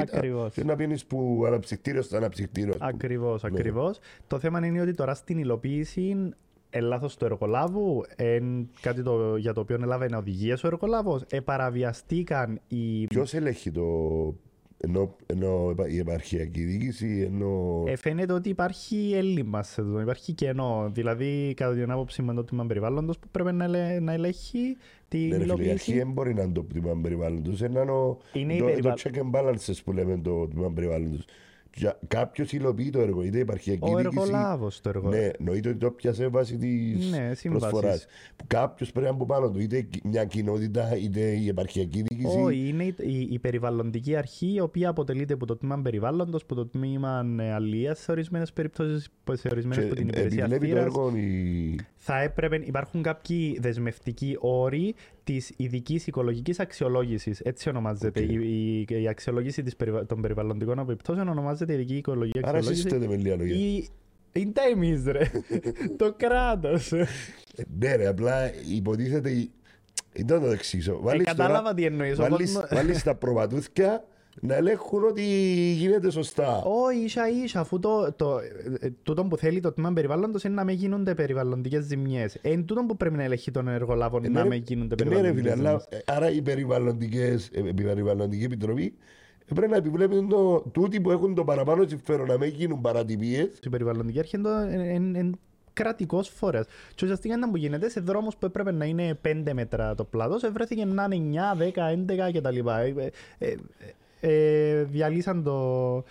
Speaker 2: και να πίνεις που αναψυκτήριος στο αναψυκτήριος.
Speaker 1: Ακριβώς, ναι. ακριβώς. Το θέμα είναι ότι τώρα στην υλοποίηση λάθος του εργολάβου, εν, κάτι το, για το οποίο έλαβε οδηγία ο εργολάβος. Επαραβιαστήκαν οι.
Speaker 2: Ποιος ελέγχει το ενώ, ενώ η επαρχιακή διοίκηση, ενώ...
Speaker 1: Ε, φαίνεται ότι υπάρχει έλλειμμα σε αυτό, υπάρχει κενό. Δηλαδή, κατά την άποψη με το τμήμα περιβάλλοντος που πρέπει να, ελε, να ελέγχει την ναι, υλοποίηση. Η αρχή
Speaker 2: δεν μπορεί να είναι το τμήμα περιβάλλοντος, είναι, είναι το, περιβα... το check and balances που λέμε το τμήμα περιβάλλοντος. Κάποιο υλοποιεί το έργο, είτε υπάρχει
Speaker 1: Ο εργολάβο το έργο.
Speaker 2: Ναι, εννοείται ότι το πιάσε βάσει τη ναι, προσφορά. Κάποιο πρέπει να από πάνω του, είτε μια κοινότητα, είτε η επαρχιακή διοίκηση.
Speaker 1: Όχι, είναι η, η, η, περιβαλλοντική αρχή, η οποία αποτελείται από το τμήμα περιβάλλοντο, από το τμήμα ε, αλληλεία σε ορισμένε περιπτώσει, σε ορισμένε από την υπηρεσία. Το έργο, η... Θα έπρεπε, υπάρχουν κάποιοι δεσμευτικοί όροι της ειδικής οικολογικής αξιολόγησης. Έτσι ονομάζεται. Okay. Η, η, η, αξιολόγηση της, των περιβαλλοντικών επιπτώσεων ονομάζεται ειδική οικολογική αξιολόγηση.
Speaker 2: Άρα εσείς με λίγα λόγια. Η,
Speaker 1: είναι τα εμείς ρε. το κράτος.
Speaker 2: ναι ρε, απλά υποτίθεται... Δεν το εξηγήσω.
Speaker 1: Ε, κατάλαβα τι εννοείς.
Speaker 2: Βάλεις, τα προβατούθια να ελέγχουν ότι γίνεται σωστά.
Speaker 1: Όχι, ίσα ίσα, αφού το, το, ε, τούτο που θέλει το τμήμα περιβάλλοντος είναι να μην γίνονται περιβαλλοντικές ζημιές. Εν τούτο που πρέπει να ελεγχεί τον εργολάβο
Speaker 2: Ε,
Speaker 1: να
Speaker 2: ναι,
Speaker 1: μην γίνονται
Speaker 2: ναι, ρε
Speaker 1: περιβαλλοντικές
Speaker 2: φίλε,
Speaker 1: ζημιές.
Speaker 2: αλλά, ε, άρα η περιβαλλοντικές, ε, η περιβαλλοντική επιτροπή ε, πρέπει να επιβλέπουν το, τούτοι που έχουν το παραπάνω συμφέρον να μην γίνουν παρατυπίες
Speaker 1: Η περιβαλλοντική αρχή είναι κρατικός φορέας. Και ουσιαστικά ήταν που γίνεται σε δρόμους που έπρεπε να είναι 5 μέτρα το πλάτος, βρέθηκε να είναι 9, 10, 11 κτλ. Ε, ε, ε, ε, διαλύσαν το.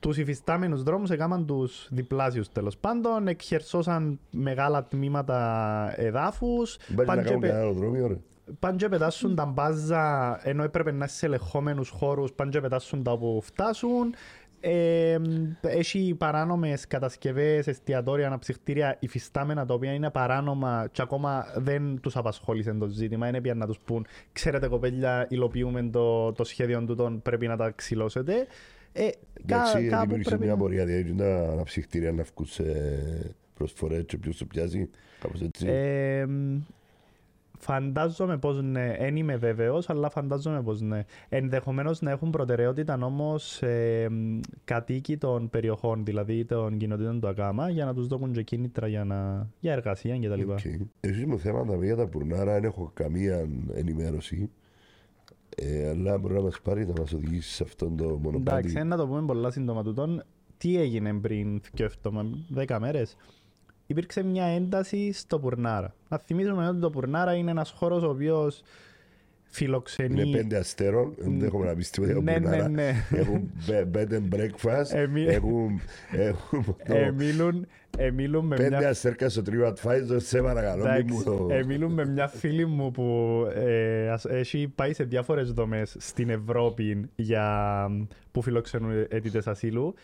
Speaker 1: Τους υφιστάμενους δρόμους έκαναν τους διπλάσιους τέλος πάντων, εκχερσώσαν μεγάλα τμήματα εδάφους,
Speaker 2: Μπάζει να
Speaker 1: πάνε και
Speaker 2: κάνουν
Speaker 1: πε-
Speaker 2: κανένα αεροδρόμιο ρε.
Speaker 1: πάνε και πετάσουν τα μπάζα ενώ έπρεπε να είναι σε ελεγχόμενους χώρους, πάνε και πετάσουν τα όπου φτάσουν. Ε, έχει παράνομες κατασκευές, εστιατόρια, αναψυχτήρια υφιστάμενα τα οποία είναι παράνομα και ακόμα δεν τους απασχόλησε το ζήτημα. Είναι πια να τους πούν, ξέρετε κοπέλια, υλοποιούμε το, το σχέδιο του, πρέπει να τα ξυλώσετε. Ε, κα-
Speaker 2: Εντάξει,
Speaker 1: κάπου
Speaker 2: δημιούργησε
Speaker 1: πρέπει
Speaker 2: μια
Speaker 1: να-
Speaker 2: πορεία, δηλαδή τα αναψυχτήρια να βγουν σε προσφορές και ποιος το πιάζει, κάπως έτσι.
Speaker 1: Ε, φαντάζομαι πως ναι, δεν είμαι βέβαιος, αλλά φαντάζομαι πως ναι. Ενδεχομένως να έχουν προτεραιότητα όμως ε, κατοίκοι των περιοχών, δηλαδή των κοινοτήτων του ΑΚΑΜΑ, για να τους δώσουν και κίνητρα για, να, για εργασία κτλ.
Speaker 2: Οκ. Εσείς μου θέματα για τα πουρνάρα δεν έχω καμία ενημέρωση. Ε, αλλά μπορεί να μας πάρει να μας οδηγήσει σε αυτόν το
Speaker 1: Εντάξει,
Speaker 2: μονοπάτι.
Speaker 1: να το πούμε πολλά σύντομα τούτον. Τι έγινε πριν και εβδομα- δέκα μέρες; Υπήρξε μια ένταση στο Πουρνάρα. Να θυμίσουμε ότι το Πουρνάρα είναι ένας χώρος ο οποίος φιλοξενεί...
Speaker 2: Είναι πέντε αστέρων, δεν δέχομαι να πεις τίποτα για
Speaker 1: Ναι, ναι,
Speaker 2: πουρνάρα.
Speaker 1: ναι.
Speaker 2: Έχουν be- bed and breakfast,
Speaker 1: Εμεί-
Speaker 2: έχουν, έχουν το
Speaker 1: Ε, μιλούν, ε, μιλούν με
Speaker 2: πέντε
Speaker 1: μια
Speaker 2: αστέρκα στο τρίο advisor, σε παρακαλώ. μην μου
Speaker 1: Εντάξει,
Speaker 2: το-
Speaker 1: ε, μιλούν με μια φίλη μου που ε, ας- έχει πάει σε διάφορες δομές στην Ευρώπη για, που φιλοξενούν αιτητές ασύλου.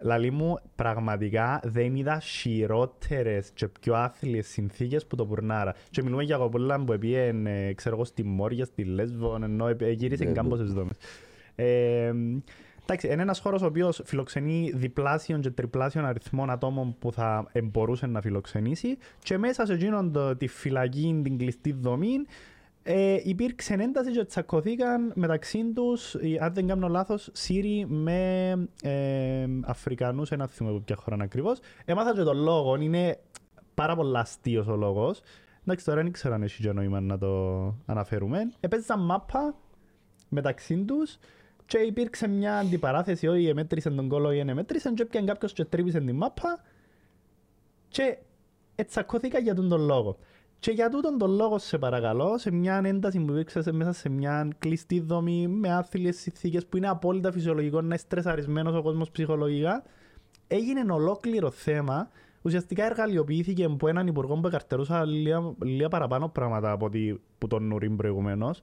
Speaker 1: Λαλή μου, πραγματικά δεν είδα χειρότερες και πιο άθλιες συνθήκες που το Πουρνάρα. Και μιλούμε για κοπούλα που πήγαινε, ε, ξέρω εγώ, στη Μόρια, στη Λέσβο, ενώ ε, ε, γύρισε
Speaker 2: Ναι, ναι.
Speaker 1: κάμποσες δομές. Ε, Εντάξει, είναι ένας χώρος ο οποίος φιλοξενεί διπλάσιον και τριπλάσιον αριθμών ατόμων που θα ε, μπορούσε να φιλοξενήσει και μέσα σε εκείνον το, τη φυλακή, την κλειστή δομή, ε, υπήρξε ένταση και τσακωθήκαν μεταξύ τους, ε, αν δεν κάνω λάθος, Σύριοι με ε, Αφρικανούς, ένα θυμό από ποια χώρα είναι ακριβώς. Έμαθα και τον λόγο, είναι πάρα πολύ αστείος ο λόγος. Εντάξει, τώρα δεν ξέρω αν έχει και νόημα να το αναφέρουμε. Επέζησαν μάπα μεταξύ τους και υπήρξε μια αντιπαράθεση, όχι εμέτρησαν τον κόλλο ή δεν εμέτρησαν και έπιαν κάποιος και τρύπησε την μάπα και ετσακώθηκα για τον τον λόγο. Και για τούτον τον λόγο σε παρακαλώ, σε μια ένταση που υπήρξε σε- μέσα σε μια κλειστή δομή με άθλιες συνθήκες που είναι απόλυτα φυσιολογικό να είναι στρεσαρισμένος ο κόσμος ψυχολογικά, έγινε ολόκληρο θέμα. Ουσιαστικά εργαλειοποιήθηκε από έναν υπουργό που εκαρτερούσα λίγα, λίγα παραπάνω πράγματα από ότι που τον Νουρίν προηγουμένως.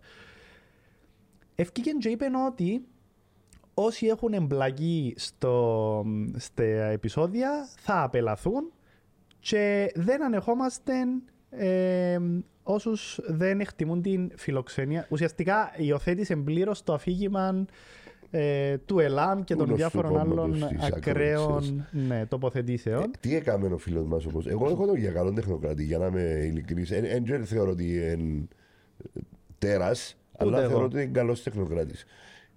Speaker 1: Ευκήκε και είπε ότι όσοι έχουν εμπλακεί στο, στα επεισόδια θα απελαθούν και δεν ανεχόμαστε ε, όσους δεν εκτιμούν την φιλοξενία. Ουσιαστικά υιοθέτησε πλήρως το αφήγημα ε, του ΕΛΑΜ και των
Speaker 2: Γνωστού
Speaker 1: διάφορων
Speaker 2: κόμματος
Speaker 1: άλλων
Speaker 2: της
Speaker 1: ακραίων
Speaker 2: ακροδεξιάς.
Speaker 1: ναι, τοποθετήσεων.
Speaker 2: Ε, Τι έκαμε ο φίλος μας όπως... Εγώ έχω τον για καλό τεχνοκράτη, για να είμαι ειλικρινής. Εν- εν- Δεν θεωρώ ότι είναι τέρας, αλλά
Speaker 1: εγώ.
Speaker 2: θεωρώ ότι είναι καλός τεχνοκράτης.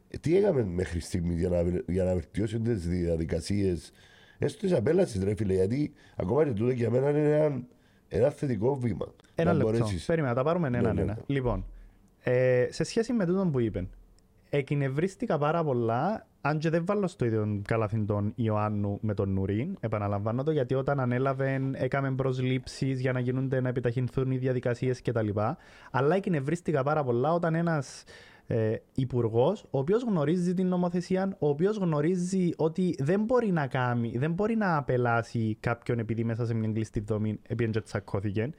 Speaker 2: Ε, Τι έκαμε μέχρι στιγμή για να, για να βελτιώσουν τις διαδικασίες, έστω τις απέλασης ρε φίλε, γιατί ακόμα και τούτο για μένα είναι ένα, ένα θετικό βήμα.
Speaker 1: Ένα
Speaker 2: να
Speaker 1: λεπτό.
Speaker 2: μπορέσεις-
Speaker 1: Περίμενα, τα πάρουμε έναν
Speaker 2: ναι,
Speaker 1: ένα.
Speaker 2: ναι.
Speaker 1: Λοιπόν, ε, σε σχέση με τούτο που είπε, εκνευρίστηκα πάρα πολλά, αν και δεν βάλω στο ίδιο καλάθιν τον Ιωάννου με τον Νουρίν, επαναλαμβάνω το, γιατί όταν ανέλαβε έκαμε προσλήψεις για να γίνονται, να επιταχυνθούν οι διαδικασίες κτλ. Αλλά εκνευρίστηκα πάρα πολλά όταν ένας ε, υπουργός, ο οποίος γνωρίζει την νομοθεσία, ο οποίος γνωρίζει ότι δεν μπορεί να κάνει, δεν μπορεί να απελάσει κάποιον επειδή μέσα σε μια κλειστή δομή επειδή και τσακώθηκε,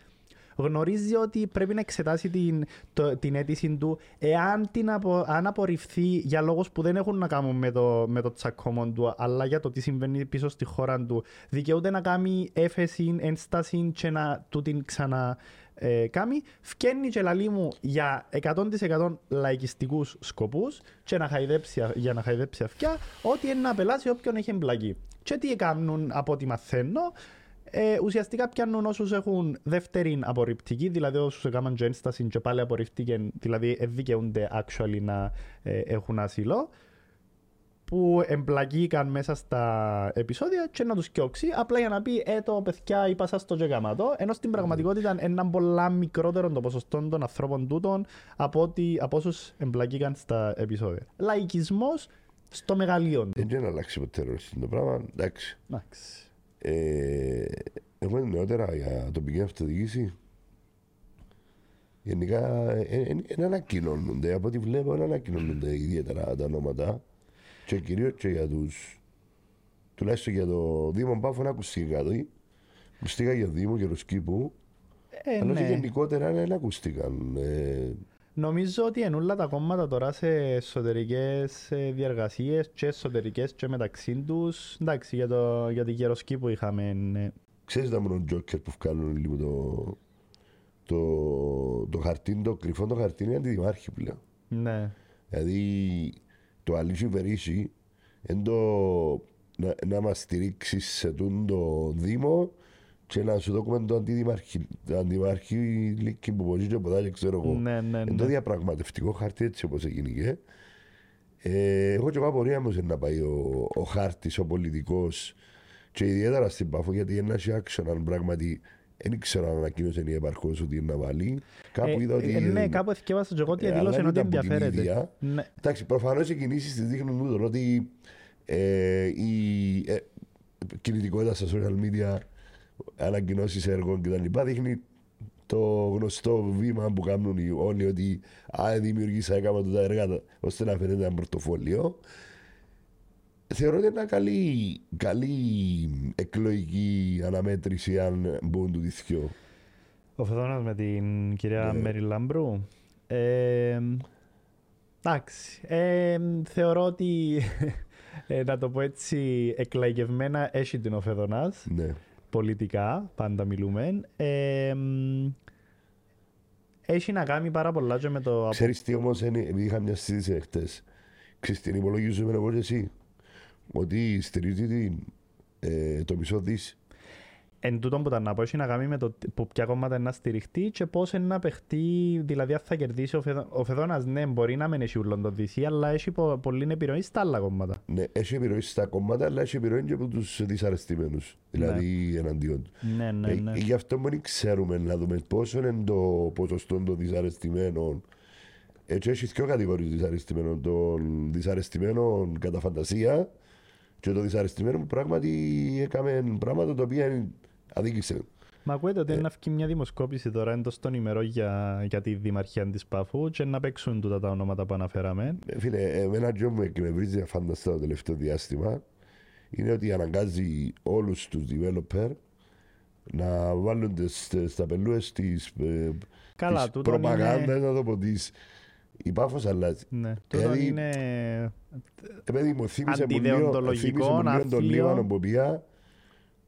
Speaker 1: γνωρίζει ότι πρέπει να εξετάσει την, το, την αίτηση του εάν την απο, αν απορριφθεί για λόγους που δεν έχουν να κάνουν με το, με το τσακώμο του αλλά για το τι συμβαίνει πίσω στη χώρα του. Δικαιούται να κάνει έφεση, ένσταση και να του την ξανα ε, κάνει φκένει και λαλή μου για 100% λαϊκιστικούς σκοπούς και να χαϊδέψει, για να χαϊδέψει αυτιά ότι είναι να απελάσει όποιον έχει εμπλακεί. Και τι έκαναν από ό,τι μαθαίνω ε, ουσιαστικά πιάνουν όσους έχουν δεύτερη απορριπτική, δηλαδή όσους έκαναν και ένσταση και πάλι απορριφθήκαν, δηλαδή δικαιούνται actually να ε, έχουν ασύλο που εμπλακήκαν μέσα στα επεισόδια και να του κοιόξει απλά για να πει «Ε, το παιδιά είπα σας το και γαμάτο», ενώ στην πραγματικότητα είναι ένα πολλά μικρότερο το ποσοστό των ανθρώπων τούτων από, ότι, από όσους εμπλακήκαν στα επεισόδια. Λαϊκισμός στο μεγαλείο του.
Speaker 2: Δεν αλλάξει ποτέ το πράγμα, εντάξει. Ε, έχουμε νεότερα για τοπική αυτοδιοίκηση. Γενικά δεν ε, ανακοινώνονται. Από ό,τι βλέπω δεν ανακοινώνονται ιδιαίτερα τα ονόματα. Και κυρίως και για τους. τουλάχιστον για το Δήμο Πάφο να ακουστεί κάτι. Ακουστήκα για Δήμο και Ροσκύπου. Ε, αλλά ναι. γενικότερα δεν ακουστήκαν. Ε,
Speaker 1: Νομίζω ότι είναι όλα τα κόμματα τώρα σε εσωτερικές διαργασίες και εσωτερικές και μεταξύ τους. Εντάξει, για, το, για την γεροσκή που είχαμε. Ναι.
Speaker 2: Ξέρεις τα μόνο τζόκερ που βγάλουν λίγο το, το, το χαρτί, το κρυφό το χαρτί είναι αντιδημάρχη πλέον.
Speaker 1: Ναι.
Speaker 2: Δηλαδή το αλήθεια βερίσι είναι το να, να μας στηρίξεις σε το Δήμο και να σου δούμε το αντιδημάρχη, αντιδημάρχη λύκη που μπορεί και ποτέ ξέρω εγώ.
Speaker 1: Ναι, ναι, ναι.
Speaker 2: το διαπραγματευτικό χάρτη έτσι όπως έγινε. Ε, έχω και εγώ απορία όμως να πάει ο, ο χάρτης, ο πολιτικός και ιδιαίτερα στην Πάφο γιατί είναι ένας action αν πράγματι δεν ξέρω αν ανακοίνωσε η επαρχός ότι είναι να βάλει.
Speaker 1: Κάπου ε, είδα ότι... Ε, ναι, κάπου εθιέβασα και εγώ ότι δήλωσε ότι ενδιαφέρεται.
Speaker 2: Ναι. Εντάξει, προφανώς οι κινήσεις της δείχνουν ούτω ότι ε, η ε, κινητικότητα στα social media ανακοινώσεις έργων κτλ. Δείχνει το γνωστό βήμα που κάνουν οι όλοι ότι α, δημιουργήσα έκανα τα έργα ώστε να φαίνεται ένα πορτοφόλιο. Θεωρώ ότι είναι μια καλή, καλή εκλογική αναμέτρηση αν μπουν του δυθιό.
Speaker 1: Ο Φεδόνας με την κυρία ναι. Μέρι Λάμπρου. Ε, εντάξει. Ε, θεωρώ ότι, ε, να το πω έτσι, εκλαγευμένα έχει την ο Φεδόνας.
Speaker 2: Ναι
Speaker 1: πολιτικά, πάντα μιλούμε. Ε, έχει να κάνει πάρα πολλά και με το...
Speaker 2: Ξέρεις τι όμως, επειδή είχα μια συζήτηση χτες, ξέρεις τι υπολογίζουμε εγώ και εσύ, ότι στηρίζει ε, το μισό δις
Speaker 1: Εν τούτο που τα να πω έχει να κάνει με το που ποια κόμματα είναι να στηριχτεί και πώς είναι να παιχτεί, δηλαδή αν θα κερδίσει ο, Φεδο... ο Φεδόνας, ναι, μπορεί να μην έχει ούλον το DC, αλλά έχει πο... πολύ επιρροή στα άλλα κόμματα.
Speaker 2: Ναι, έχει επιρροή στα κόμματα, αλλά έχει επιρροή και από τους δυσαρεστημένους, δηλαδή ναι. εναντίον του.
Speaker 1: Ναι, ναι, ναι. Ε,
Speaker 2: γι' αυτό δεν ξέρουμε να δούμε πόσο είναι το ποσοστό των δυσαρεστημένων. Έτσι έχει δύο κατηγορίες δυσαρεστημένων. Των δυσαρεστημένων κατά φαντασία και το δυσαρεστημένο που πράγματι έκαμε πράγματα τα οποία αδίκησε.
Speaker 1: Μα ακούετε ότι είναι να βγει μια δημοσκόπηση τώρα εντός των ημερών για, για τη δημαρχία της Πάφου και να παίξουν τούτα τα ονόματα που αναφέραμε.
Speaker 2: Ε, φίλε, εμένα τζο μου και με βρίζει αφάνταστα το τελευταίο διάστημα είναι ότι αναγκάζει όλους τους developer να βάλουν τις, στα πελούες τις, ε,
Speaker 1: Καλά,
Speaker 2: τις προπαγάνδες, είναι... να το πω, τις, η Πάφος αλλάζει.
Speaker 1: Ναι, τούτο είναι...
Speaker 2: Επειδή μου θύμισε μου λίγο τον Λίβανο που πήγα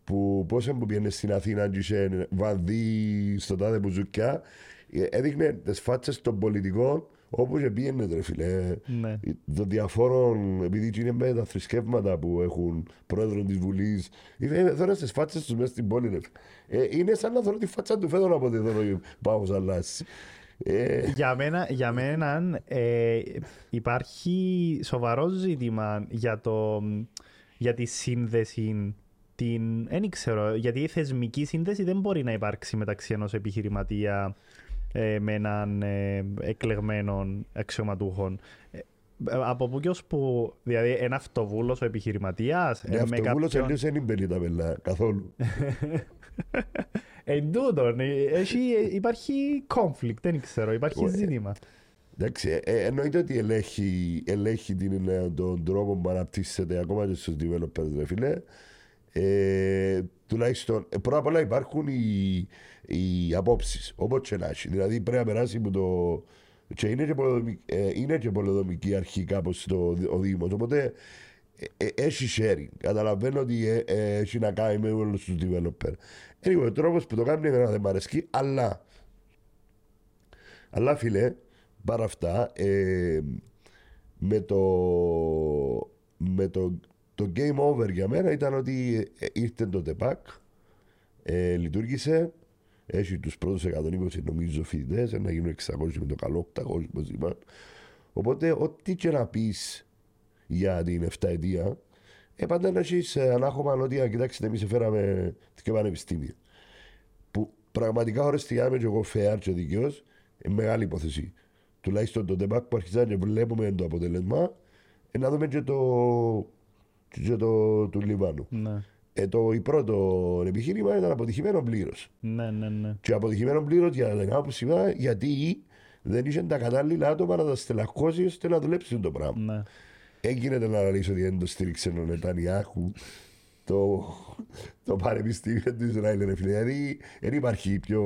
Speaker 2: που πόσο που πήγαινε στην Αθήνα και είχε βαδί στο τάδε μπουζουκιά ε, έδειχνε τις φάτσες των πολιτικών όπου και πήγαινε ρε φίλε
Speaker 1: ναι.
Speaker 2: των διαφόρων επειδή είναι με τα θρησκεύματα που έχουν πρόεδρο της Βουλής θέλω στις φάτσες τους μέσα στην πόλη ρε. Ε, είναι σαν να θέλω τη φάτσα του φέδωνα από τη θέλω πάω σαν
Speaker 1: ε... Για μένα, για μένα ε, υπάρχει σοβαρό ζήτημα για, το, για τη σύνδεση την. Δεν ξέρω, γιατί η θεσμική σύνδεση δεν μπορεί να υπάρξει μεταξύ ενός επιχειρηματία ε, με έναν ε, εκλεγμένο αξιωματούχο. Ε, από πού και ως που, δηλαδή ένα αυτοβούλος ο επιχειρηματίας.
Speaker 2: Ναι, αυτοβούλος κάποιον... αλλιώς δεν είναι τα πελά, καθόλου.
Speaker 1: Εν τούτον, υπάρχει conflict, δεν ξέρω, υπάρχει ζήτημα.
Speaker 2: Εντάξει, εννοείται ότι ελέγχει, ελέγχει την, τον τρόπο που αναπτύσσεται ακόμα και στους developers, φίλε. Ε, τουλάχιστον ε, πρώτα απ' όλα υπάρχουν οι, οι απόψεις, όπως να έχει. Δηλαδή πρέπει να περάσει από το. Και είναι και, πολεδομική, ε, είναι και πολεδομική αρχή κάπως ο Δήμος. Οπότε ε, ε, έχει sharing. Καταλαβαίνω ότι ε, ε, έχει να κάνει με όλους τους developer. Anyway, ο τρόπος που το κάνει είναι δεν μ' αρέσει, αλλά. Αλλά φίλε, παρά αυτά, με το. Με το το game over για μένα ήταν ότι ε, ήρθε το ΤΕΠΑΚ, Ε, λειτουργήσε. Έχει τους πρώτους 120 νομίζω φοιτητές, να γίνουν 600 με το καλό, 800 όπως είπα. Οπότε, ό,τι και να πεις για την 7 ετία, ε, πάντα να έχεις ανάχωμα ότι κοιτάξτε, εμείς φέραμε και πανεπιστήμια. Που πραγματικά χωριστήκαμε και εγώ φεάρ και δικαίως, είναι μεγάλη υπόθεση. Τουλάχιστον το τεμπάκ που αρχίζαμε και βλέπουμε το αποτέλεσμα, ε, να δούμε και το, και το του Λιβάνου.
Speaker 1: Ναι.
Speaker 2: Ε, το πρώτο επιχείρημα ήταν αποτυχημένο πλήρως.
Speaker 1: Ναι, ναι, ναι.
Speaker 2: Και αποτυχημένο πλήρως για την άποψη γιατί δεν είχε τα κατάλληλα άτομα να τα στελαχώσει ώστε να δουλέψουν το πράγμα.
Speaker 1: ναι.
Speaker 2: Έγινε να αναλύσω ότι δεν το στήριξε ο Νετανιάχου το, το πανεπιστήμιο του Ισραήλ. Ρε φίλε. Δηλαδή δεν υπάρχει πιο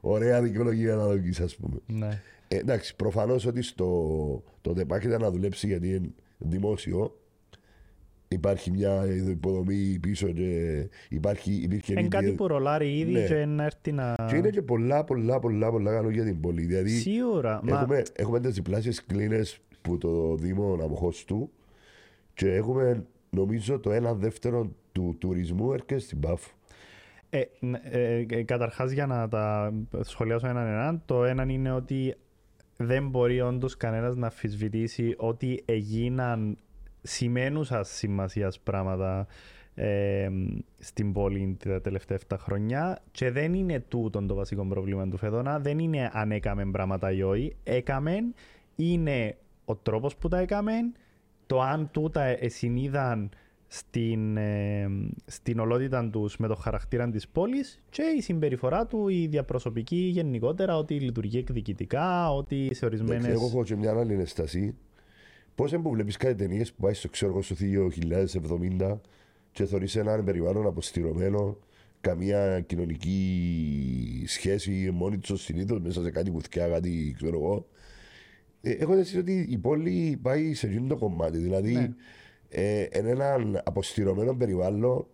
Speaker 2: ωραία δικαιολογία να δοκίσει, ας πούμε.
Speaker 1: ναι.
Speaker 2: Ε, εντάξει, προφανώς ότι στο το ΔΕΠΑΚ ήταν να δουλέψει γιατί είναι δημόσιο. Υπάρχει μια υποδομή πίσω και υπάρχει, υπήρχε
Speaker 1: Είναι κάτι που ρολάρει ήδη
Speaker 2: Ναι.
Speaker 1: και να έρθει να...
Speaker 2: Και είναι και πολλά, πολλά, πολλά, πολλά καλό για την πόλη. Δηλαδή,
Speaker 1: Σίγουρα. Μα
Speaker 2: έχουμε, έχουμε τις διπλάσιες κλίνες που το Δήμο αμοχώς του. Και έχουμε νομίζω το ένα δεύτερο του τουρισμού έρχεται στην Πάφο.
Speaker 1: Ε, ναι, ε, ε, καταρχάς για να τα σχολιάσω έναν έναν, το έναν είναι ότι δεν μπορεί όντως κανένας να αμφισβητήσει ότι έγιναν σημαίνουσας σημασίας πράγματα ε, στην πόλη τα τελευταία 7 χρόνια και δεν είναι τούτο το βασικό πρόβλημα του Φεδόνα, δεν είναι αν έκαμε πράγματα ή όχι, έκαμε, είναι ο τρόπος που τα έκαμε, το αν τούτα εσυνείδαν στην, ε, στην ολότητα τους με το χαρακτήρα της πόλης και η συμπεριφορά του, η διαπροσωπική γενικότερα, ότι λειτουργεί εκδικητικά, ότι σε
Speaker 2: Εντάξει,
Speaker 1: ορισμένες...
Speaker 2: Εγώ έχω και μια άλλη ενστασή. Πώς είναι που βλέπεις κάτι ταινίες που πάει στο ξέρω εγώ στο 2070 και θεωρείς έναν περιβάλλον αποστηρωμένο, καμία κοινωνική σχέση μόνη τους συνήθως μέσα σε κάτι βουθιά, κάτι ξέρω εγώ. Ε, έχω την αίσθηση ότι η πόλη πάει σε εκείνο το κομμάτι. Δηλαδή,
Speaker 1: Ναι.
Speaker 2: ε, εν έναν αποστειρωμένο περιβάλλον,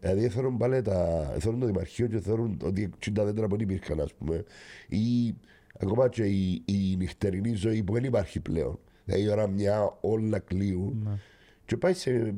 Speaker 2: δηλαδή θέλουν πάλι τα, θέλουν το Δημαρχείο και θέλουν ότι έτσι τα δέντρα που δεν υπήρχαν, ας πούμε. Ή ακόμα και η, η νυχτερινή ζωή που δεν υπάρχει πλέον. Δηλαδή η ώρα μια όλα κλείουν.
Speaker 1: Ναι.
Speaker 2: Και πάει σε,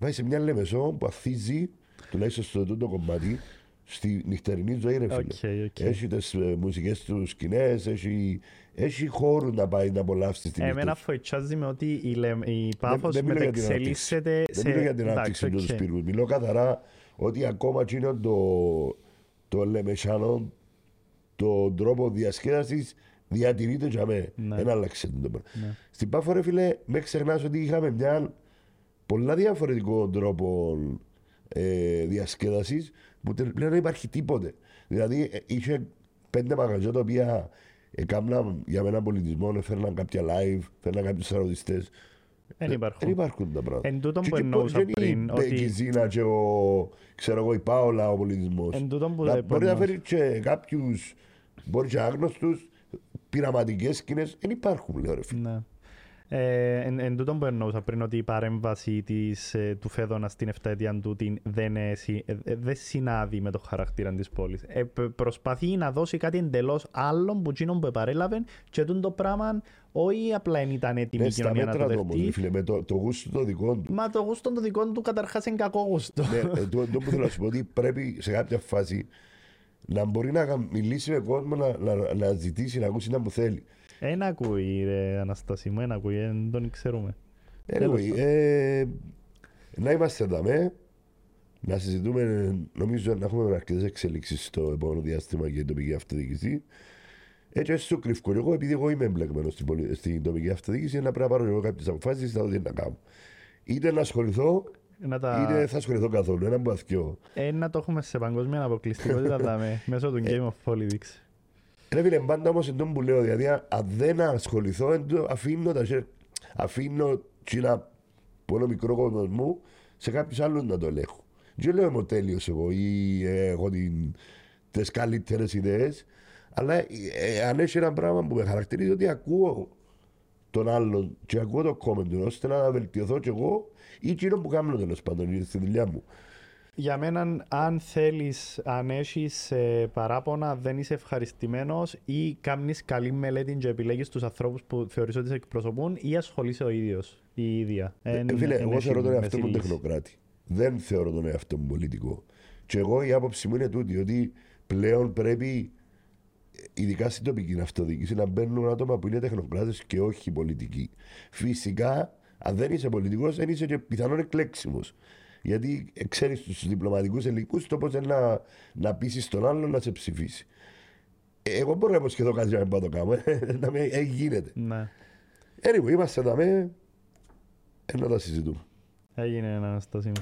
Speaker 2: πάει σε μια Λεμεσό που αθθίζει, τουλάχιστον στο τούτο κομμάτι, στη νυχτερινή ζωή, ρε φίλε.
Speaker 1: OK, OK.
Speaker 2: Έχει τις μουσικές τους σκηνές, έχει, έχει χώρο να πάει να απολαύσει την
Speaker 1: Εμένα φοητσάζει με ότι η, Λε- η Πάφος
Speaker 2: δεν μιλώ για την
Speaker 1: μετεξελίσσεται
Speaker 2: Δεν μιλώ για την
Speaker 1: εντάξει,
Speaker 2: ανάπτυξη
Speaker 1: οκ.
Speaker 2: του πύργου. Μιλώ καθαρά ότι ακόμα και είναι το, το λεμεσάνο, τον τρόπο διασκέδασης διατηρείται για μέ.
Speaker 1: Ναι.
Speaker 2: Δεν άλλαξε το πράγμα.
Speaker 1: Ναι.
Speaker 2: Στην Πάφο, ρε φίλε, με ξεχνάς ότι είχαμε μια πολλά διαφορετικό τρόπο ε, διασκέδασης που τε- πλέον δεν υπάρχει τίποτε. Δηλαδή, ε, είχε πέντε μαγαζιά τα οποία έκαναν για μένα πολιτισμό, έφερναν κάποια live, φέρναν κάποιους τραγουδιστέ.
Speaker 1: Δεν υπάρχουν.
Speaker 2: Δεν υπάρχουν τα πράγματα.
Speaker 1: Εν τούτον
Speaker 2: Και-
Speaker 1: που
Speaker 2: και
Speaker 1: εννοούσα
Speaker 2: πώς- δεν
Speaker 1: πριν,
Speaker 2: είναι
Speaker 1: ότι-
Speaker 2: η Κιζίνα και ο, ξέρω εγώ, η Πάολα ο πολιτισμός.
Speaker 1: Εν τούτον που
Speaker 2: Να,
Speaker 1: δεν
Speaker 2: μπορεί να
Speaker 1: εννοούσα.
Speaker 2: φέρει και κάποιους, μπορεί και άγνωστους, πειραματικές σκηνές. Δεν υπάρχουν, λέω ρε φίλε.
Speaker 1: Ναι. Ε, εν, εν τούτον που εννοούσα πριν ότι η παρέμβαση της, ε, του Φέδωνα στην εφταετία του την δεν, ε, συ- ε, ε, δεν συνάδει με το χαρακτήρα της πόλης. Ε, π- προσπαθεί να δώσει κάτι εντελώς άλλο που εκείνον που επαρέλαβε και τούτο το πράγμα όχι απλά δεν ήταν έτοιμη
Speaker 2: Ναι,
Speaker 1: η
Speaker 2: στα
Speaker 1: κοινωνία να το
Speaker 2: μέτρα του όμω,
Speaker 1: δεχτεί.
Speaker 2: φίλε, με το, το γούστο το δικό του.
Speaker 1: Μα το γούστο το δικό του καταρχάς είναι κακό γούστο.
Speaker 2: ναι, ε, το, το που θέλω να σου πω ότι πρέπει σε κάποια φάση να μπορεί να μιλήσει με κόσμο, να, να, να ζητήσει, να ακούσει να μου θέλει.
Speaker 1: Ένα ακούει ρε Αναστάση μου, ένα ακούει, δεν τον ξέρουμε.
Speaker 2: Anyway, ε, να είμαστε εδώ με, να συζητούμε, νομίζω να έχουμε αρκετές εξελίξεις στο επόμενο διάστημα για την τοπική αυτοδιοίκηση. Έτσι, έτσι το κρυφκό. Εγώ, επειδή εγώ είμαι εμπλεκμένο στην, πολι... στην τοπική αυτοδιοίκηση, να πρέπει να πάρω εγώ κάποιες αποφάσεις να δω τι να κάνω. Είτε να ασχοληθώ,
Speaker 1: Να, τα...
Speaker 2: είτε δεν θα ασχοληθώ καθόλου. Ένα που αθιώ.
Speaker 1: ε, να το έχουμε σε παγκόσμια αποκλειστικότητα δάμε, μέσω του Game of Politics.
Speaker 2: Ρε φίλε, πάντα όμως εντός που λέω, δηλαδή αν δεν ασχοληθώ, εν τω αφήνω τα χέρια, αφήνω τσίνα πολύ μικρός κόσμος μου σε κάποιους άλλους να το ελέγχω. Δεν λέω είμαι ο τέλειος εγώ ή ε, έχω την, τις καλύτερες ιδέες, αλλά ε, ε, αν έχει ένα πράγμα που με χαρακτηρίζει ότι ακούω τον άλλον και ακούω το comment του, ώστε να βελτιωθώ κι εγώ ή εκείνο που κάνω τέλος πάντων στη δουλειά μου.
Speaker 1: Για μένα, αν θέλεις, αν έχεις ε, παράπονα, δεν είσαι ευχαριστημένος ή κάνεις καλή μελέτη και επιλέγεις τους ανθρώπους που θεωρείς ότι σε εκπροσωπούν ή ασχολείσαι ο ίδιος ή η ίδια.
Speaker 2: Ε,
Speaker 1: Εν-
Speaker 2: φίλε,
Speaker 1: εν
Speaker 2: εγώ
Speaker 1: έχει
Speaker 2: θεωρώ τον εαυτό μου
Speaker 1: μεσήλιση.
Speaker 2: τεχνοκράτη. Δεν θεωρώ τον εαυτό μου πολιτικό. Και εγώ η άποψη μου είναι τούτη, ότι πλέον πρέπει, ειδικά στην τοπική αυτοδιοίκηση, να μπαίνουν άτομα που είναι τεχνοκράτες και όχι πολιτικοί. Φυσικά, αν δεν είσαι πολιτικός, δεν είσαι και πιθανόν εκλέξιμο. Γιατί ξέρεις τους διπλωματικούς ελληνικού το πώς να, να πείσει τον άλλον να σε ψηφίσει. Εγώ μπορώ να υποσχεθώ κάτι να μην πάω το κάνω. να μην ε, γίνεται.
Speaker 1: Ναι.
Speaker 2: Anyway, είμαστε εδώ με. Ένα τα συζητούμε.
Speaker 1: Έγινε ένα Αναστάσιο.